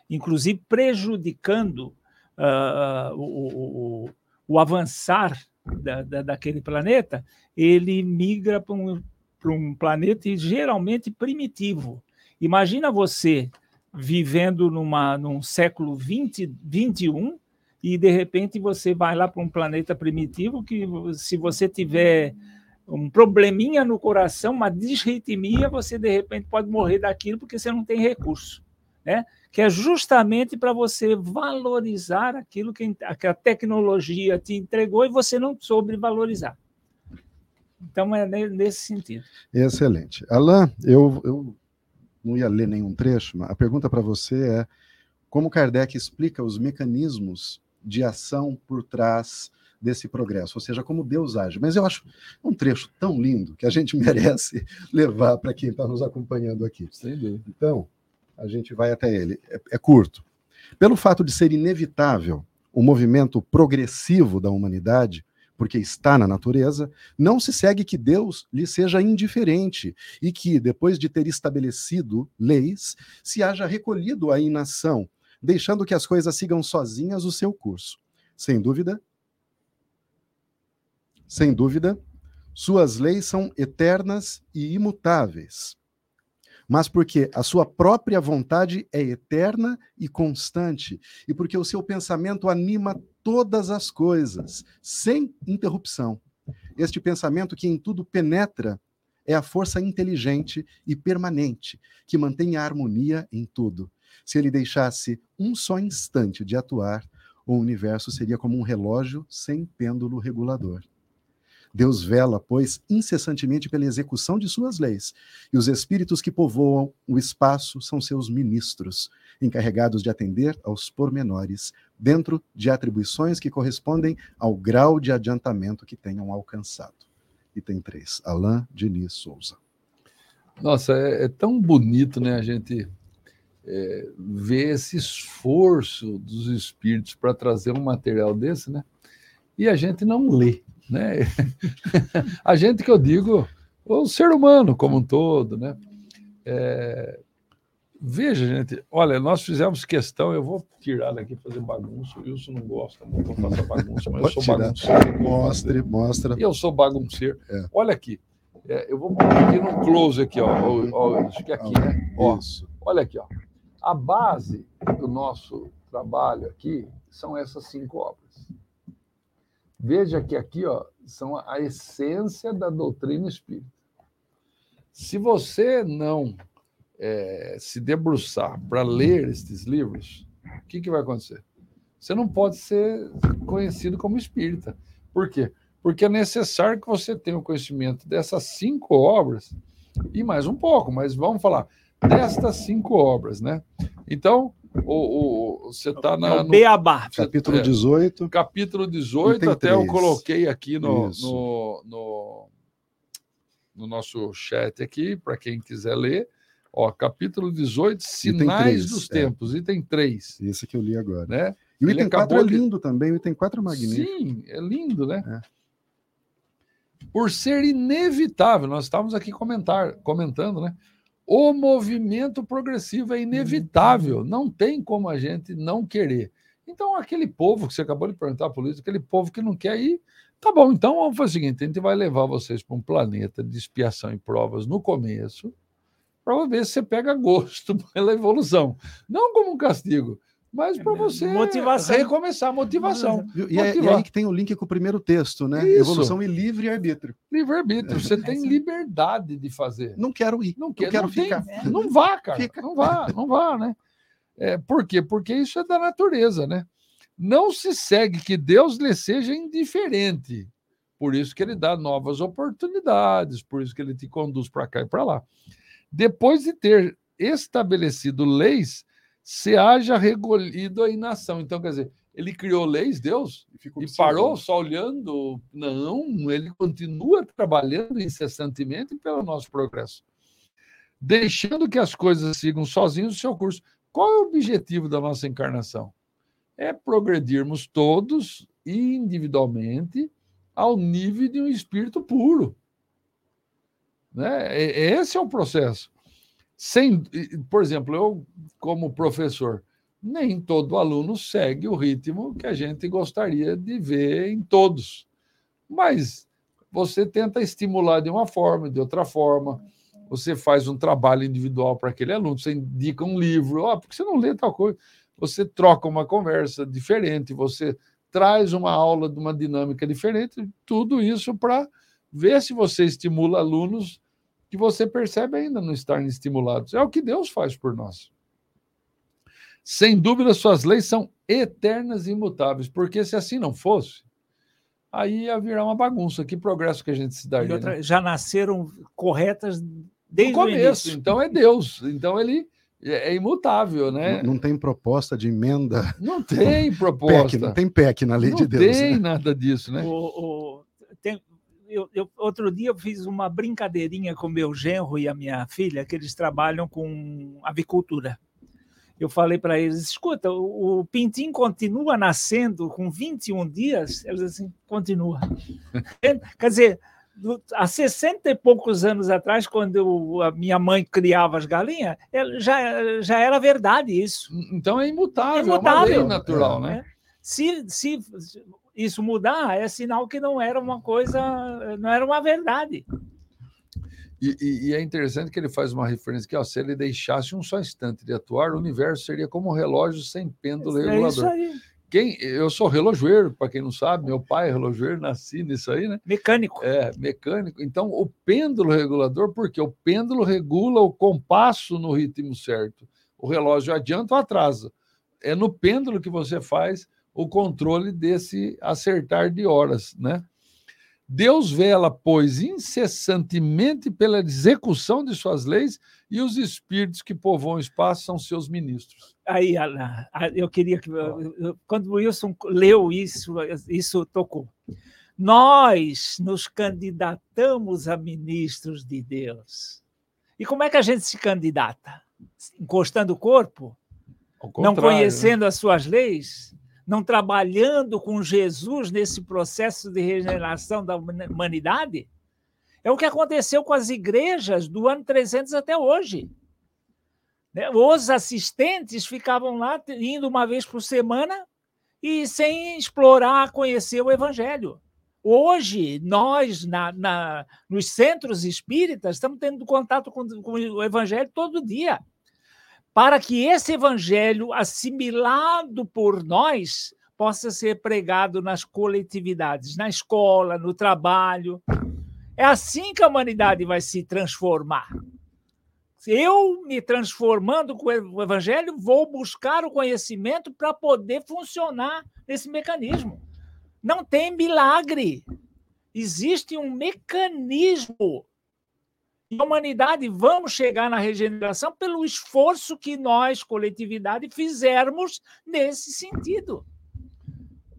inclusive prejudicando uh, o, o, o, avançar da, da, daquele planeta, ele migra para um, um planeta geralmente primitivo. Imagina você vivendo numa, num século 20, 21 e de repente você vai lá para um planeta primitivo que se você tiver um probleminha no coração, uma disritmia, você de repente pode morrer daquilo porque você não tem recurso, né? Que é justamente para você valorizar aquilo que a tecnologia te entregou e você não soube valorizar. Então é nesse sentido. Excelente. Alain, eu, eu não ia ler nenhum trecho, mas a pergunta para você é como Kardec explica os mecanismos de ação por trás desse progresso, ou seja, como Deus age. Mas eu acho um trecho tão lindo que a gente merece levar para quem está nos acompanhando aqui. Então, a gente vai até ele. É, é curto. Pelo fato de ser inevitável o movimento progressivo da humanidade, porque está na natureza, não se segue que Deus lhe seja indiferente e que, depois de ter estabelecido leis, se haja recolhido a inação, deixando que as coisas sigam sozinhas o seu curso. Sem dúvida, sem dúvida, suas leis são eternas e imutáveis. Mas porque a sua própria vontade é eterna e constante, e porque o seu pensamento anima todas as coisas, sem interrupção. Este pensamento que em tudo penetra é a força inteligente e permanente que mantém a harmonia em tudo. Se ele deixasse um só instante de atuar, o universo seria como um relógio sem pêndulo regulador. Deus vela, pois, incessantemente pela execução de suas leis, e os espíritos que povoam o espaço são seus ministros, encarregados de atender aos pormenores, dentro de atribuições que correspondem ao grau de adiantamento que tenham alcançado. Item 3, Alain Diniz Souza. Nossa, é, é tão bonito, né, a gente é, ver esse esforço dos espíritos para trazer um material desse, né? E a gente não lê, né? a gente que eu digo, o ser humano como um todo, né? É, veja, gente, olha, nós fizemos questão, eu vou tirar daqui fazer bagunça, o Wilson não gosta muito que eu faça bagunça, mas eu sou tirar. bagunceiro. Mostre, mostra. Eu sou bagunceiro. É. Olha aqui, é, eu vou pôr aqui no close aqui, ó, ó, acho que aqui, né? Ó. Olha aqui, ó. A base do nosso trabalho aqui são essas cinco obras. Veja que aqui ó, são a essência da doutrina espírita. Se você não é, se debruçar para ler estes livros, o que, que vai acontecer? Você não pode ser conhecido como espírita. Por quê? Porque é necessário que você tenha o conhecimento dessas cinco obras e mais um pouco, mas vamos falar destas cinco obras, né? Então, o, o você está na. É no, Beabá. Capítulo 18. É, capítulo 18, até 3. eu coloquei aqui no, no, no, no, nosso chat aqui, para quem quiser ler. Ó, capítulo 18, Sinais dos é. Tempos, item 3. Esse que eu li agora. Né? E o Ele item 4 é lindo de... também, o item 4 é magnífico. Sim, é lindo, né? É. Por ser inevitável, nós estávamos aqui comentar, comentando, né? O movimento progressivo é inevitável, não tem como a gente não querer. Então, aquele povo que você acabou de perguntar, polícia, aquele povo que não quer ir, tá bom, então vamos fazer o seguinte: a gente vai levar vocês para um planeta de expiação e provas no começo, para ver se você pega gosto pela evolução. Não como um castigo, mas para você motivação. recomeçar a motivação. E, é, e aí que tem o link com o primeiro texto, né? Isso. Evolução e livre-arbítrio. Livre-arbítrio. Você tem liberdade de fazer. Não quero ir. Não, quer, não quero não ficar. Tem, não vá, cara. Fica. Não vá, não vá, né? É, por quê? Porque isso é da natureza, né? Não se segue que Deus lhe seja indiferente. Por isso que ele dá novas oportunidades, por isso que ele te conduz para cá e para lá. Depois de ter estabelecido leis, se haja recolhido a inação. Então, quer dizer, ele criou leis, Deus, e, e parou só olhando? Não, ele continua trabalhando incessantemente pelo nosso progresso. Deixando que as coisas sigam sozinhos o seu curso. Qual é o objetivo da nossa encarnação? É progredirmos todos individualmente ao nível de um espírito puro. Né? Esse é o processo. Sem, por exemplo, eu, como professor, nem todo aluno segue o ritmo que a gente gostaria de ver em todos. Mas você tenta estimular de uma forma, de outra forma. Você faz um trabalho individual para aquele aluno, você indica um livro, oh, porque você não lê tal coisa. Você troca uma conversa diferente, você traz uma aula de uma dinâmica diferente, tudo isso para ver se você estimula alunos que você percebe ainda não estarem estimulados. É o que Deus faz por nós. Sem dúvida, suas leis são eternas e imutáveis, porque se assim não fosse, aí ia virar uma bagunça. Que progresso que a gente se daria. Outra, né? Já nasceram corretas desde o começo. Então é Deus. Então ele é, é imutável, né? Não, não, tem proposta de emenda. Não tem proposta. PEC, não tem PEC na lei não de Deus. Não tem né? nada disso, né? O, o, tem, eu, eu, outro dia eu fiz uma brincadeirinha com meu genro e a minha filha, que eles trabalham com avicultura. Eu falei para eles: escuta, o, o pintinho continua nascendo com 21 dias? Eles assim, continua. Quer dizer, há 60 e poucos anos atrás, quando eu, a minha mãe criava as galinhas, já, já era verdade isso. Então é imutável, é, imutável. é uma lei natural, né? É. Se, se isso mudar, é sinal que não era uma coisa, não era uma verdade. E, e, e, é interessante que ele faz uma referência que ó, se ele deixasse um só instante de atuar, o universo seria como um relógio sem pêndulo é regulador. Isso aí. Quem, eu sou relojoeiro, para quem não sabe, meu pai é relojoeiro, nasci nisso aí, né? Mecânico. É, mecânico. Então, o pêndulo regulador, porque o pêndulo regula o compasso no ritmo certo. O relógio adianta ou atrasa. É no pêndulo que você faz o controle desse acertar de horas, né? Deus vela, pois, incessantemente pela execução de suas leis e os espíritos que povoam o espaço são seus ministros. Aí, eu queria que. Quando o Wilson leu isso, isso tocou. Nós nos candidatamos a ministros de Deus. E como é que a gente se candidata? Encostando o corpo? Não né? conhecendo as suas leis? Não trabalhando com Jesus nesse processo de regeneração da humanidade? É o que aconteceu com as igrejas do ano 300 até hoje. Né? Os assistentes ficavam lá indo uma vez por semana e sem explorar, conhecer o evangelho. Hoje, nós, na, na, nos centros espíritas, estamos tendo contato com, com o evangelho todo dia. Para que esse evangelho, assimilado por nós, possa ser pregado nas coletividades, na escola, no trabalho. É assim que a humanidade vai se transformar. Eu, me transformando com o evangelho, vou buscar o conhecimento para poder funcionar nesse mecanismo. Não tem milagre. Existe um mecanismo. E a humanidade, vamos chegar na regeneração pelo esforço que nós, coletividade, fizermos nesse sentido.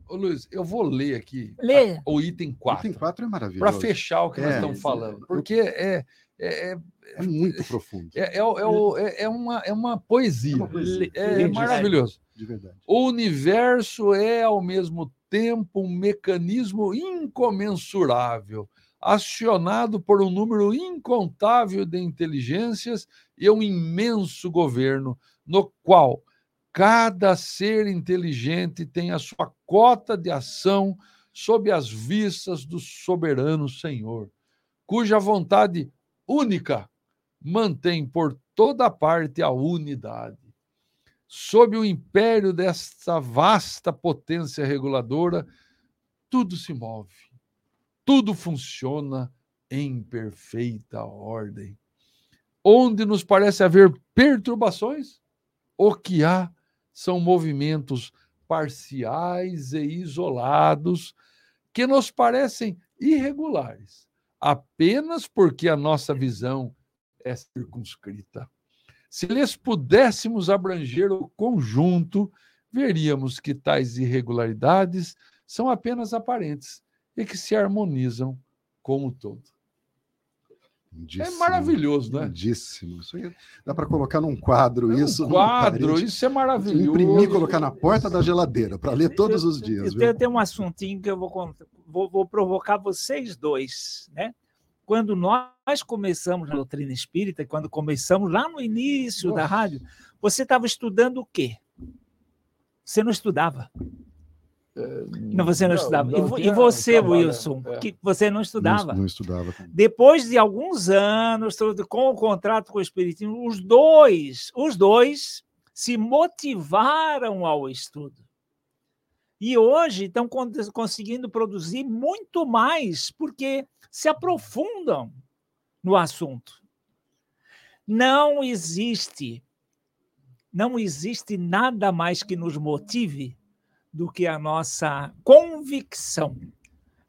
Ô, Luiz, eu vou ler aqui Lê. A, o item 4. O item 4 é maravilhoso. Para fechar o que é, nós estamos falando. Porque é, é, é, é muito profundo. É, é, é, é, uma, é uma poesia. É, uma poesia. é, maravilhoso. De verdade. O universo é, ao mesmo tempo, um mecanismo incomensurável, acionado por um número incontável de inteligências e um imenso governo, no qual Cada ser inteligente tem a sua cota de ação sob as vistas do soberano Senhor, cuja vontade única mantém por toda parte a unidade. Sob o império desta vasta potência reguladora, tudo se move, tudo funciona em perfeita ordem. Onde nos parece haver perturbações, o que há são movimentos parciais e isolados que nos parecem irregulares, apenas porque a nossa visão é circunscrita. Se lhes pudéssemos abranger o conjunto, veríamos que tais irregularidades são apenas aparentes e que se harmonizam com o todo. Lindíssimo, é maravilhoso, né? Lindíssimo. Isso aí dá para colocar num quadro é um isso. quadro, isso é maravilhoso. Imprimir e colocar na porta da geladeira para ler todos os dias. Eu, eu tenho um assuntinho que eu vou, vou, vou provocar vocês dois, né? Quando nós começamos na doutrina espírita, quando começamos lá no início Nossa. da rádio, você estava estudando o quê? Você não estudava. Não, você não, não estudava. Não, e, você, Wilson, é. que você não estudava. Não, não estudava. Depois de alguns anos, com o contrato com o Espiritismo, os dois, os dois se motivaram ao estudo. E hoje estão conseguindo produzir muito mais, porque se aprofundam no assunto. Não existe, não existe nada mais que nos motive do que a nossa convicção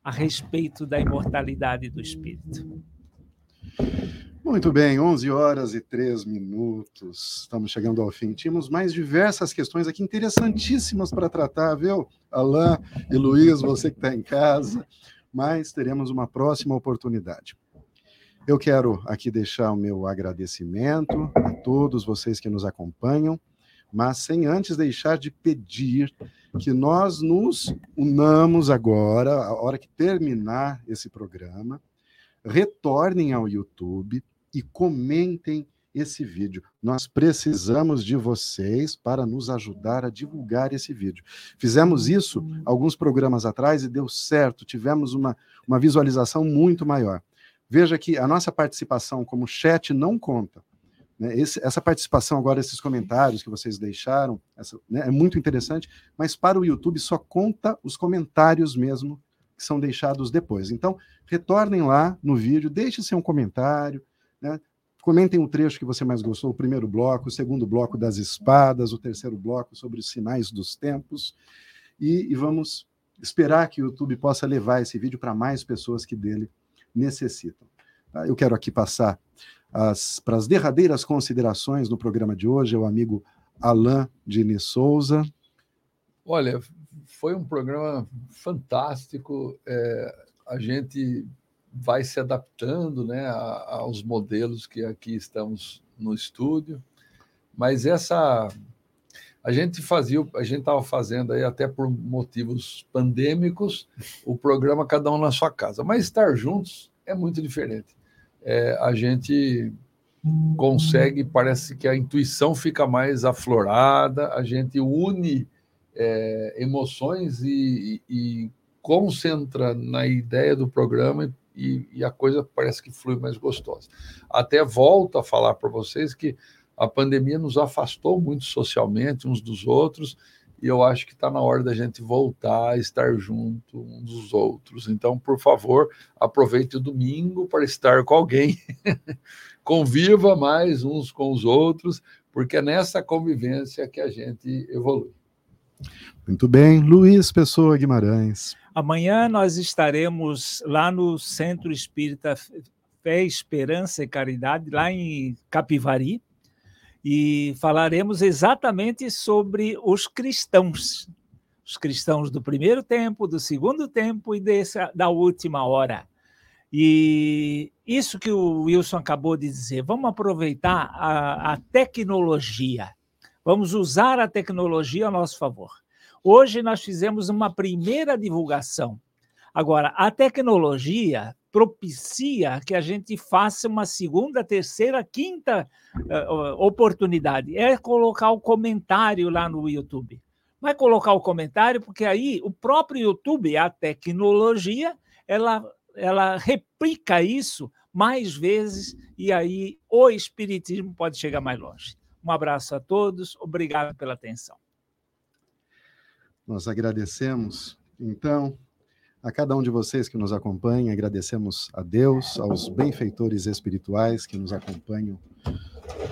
a respeito da imortalidade do espírito. Muito bem, 11 horas e 3 minutos. Estamos chegando ao fim. Tínhamos mais diversas questões aqui interessantíssimas para tratar, viu? Alain e Luiz, você que está em casa. Mas teremos uma próxima oportunidade. Eu quero aqui deixar o meu agradecimento a todos vocês que nos acompanham, mas sem antes deixar de pedir que nós nos unamos agora, a hora que terminar esse programa, retornem ao YouTube e comentem esse vídeo. Nós precisamos de vocês para nos ajudar a divulgar esse vídeo. Fizemos isso alguns programas atrás e deu certo, tivemos uma, uma visualização muito maior. Veja que a nossa participação como chat não conta. Né? Esse, essa participação agora, esses comentários que vocês deixaram, essa, né, é muito interessante, mas para o YouTube só conta os comentários mesmo que são deixados depois. Então, retornem lá no vídeo, deixe seu um comentário, né? comentem o trecho que você mais gostou, o primeiro bloco, o segundo bloco das espadas, o terceiro bloco sobre os sinais dos tempos, e, e vamos esperar que o YouTube possa levar esse vídeo para mais pessoas que dele necessitam. Tá? Eu quero aqui passar as, para as derradeiras considerações no programa de hoje, é o amigo Alain Diniz Souza. Olha, foi um programa fantástico. É, a gente vai se adaptando né, aos modelos que aqui estamos no estúdio, mas essa a gente fazia, a gente estava fazendo aí até por motivos pandêmicos o programa cada um na sua casa, mas estar juntos é muito diferente. É, a gente consegue, parece que a intuição fica mais aflorada, a gente une é, emoções e, e, concentra na ideia do programa e, e, a coisa parece que flui mais gostosa. Até volto a falar para vocês que a pandemia nos afastou muito socialmente uns dos outros e eu acho que está na hora da gente voltar a estar junto uns dos outros. Então, por favor, aproveite o domingo para estar com alguém, conviva mais uns com os outros, porque é nessa convivência que a gente evolui. Muito bem, Luiz Pessoa Guimarães. Amanhã nós estaremos lá no Centro Espírita Fé, Esperança e Caridade, lá em Capivari, e falaremos exatamente sobre os cristãos, os cristãos do primeiro tempo, do segundo tempo e da última hora. E isso que o Wilson acabou de dizer, vamos aproveitar a, a tecnologia, vamos usar a tecnologia a nosso favor. Hoje nós fizemos uma primeira divulgação. Agora, a tecnologia propicia que a gente faça uma segunda, terceira, quinta uh, oportunidade. É colocar o comentário lá no YouTube. Vai colocar o comentário, porque aí o próprio YouTube, a tecnologia, ela, ela replica isso mais vezes e aí o Espiritismo pode chegar mais longe. Um abraço a todos, obrigado pela atenção. Nós agradecemos, então, a cada um de vocês que nos acompanha, agradecemos a Deus, aos benfeitores espirituais que nos acompanham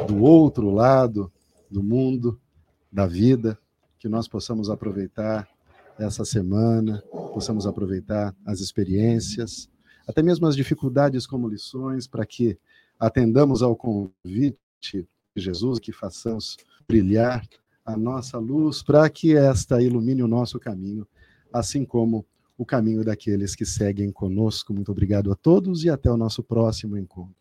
do outro lado do mundo, da vida, que nós possamos aproveitar essa semana, possamos aproveitar as experiências, até mesmo as dificuldades como lições, para que atendamos ao convite de Jesus, que façamos brilhar a nossa luz, para que esta ilumine o nosso caminho, assim como o caminho daqueles que seguem conosco. Muito obrigado a todos e até o nosso próximo encontro.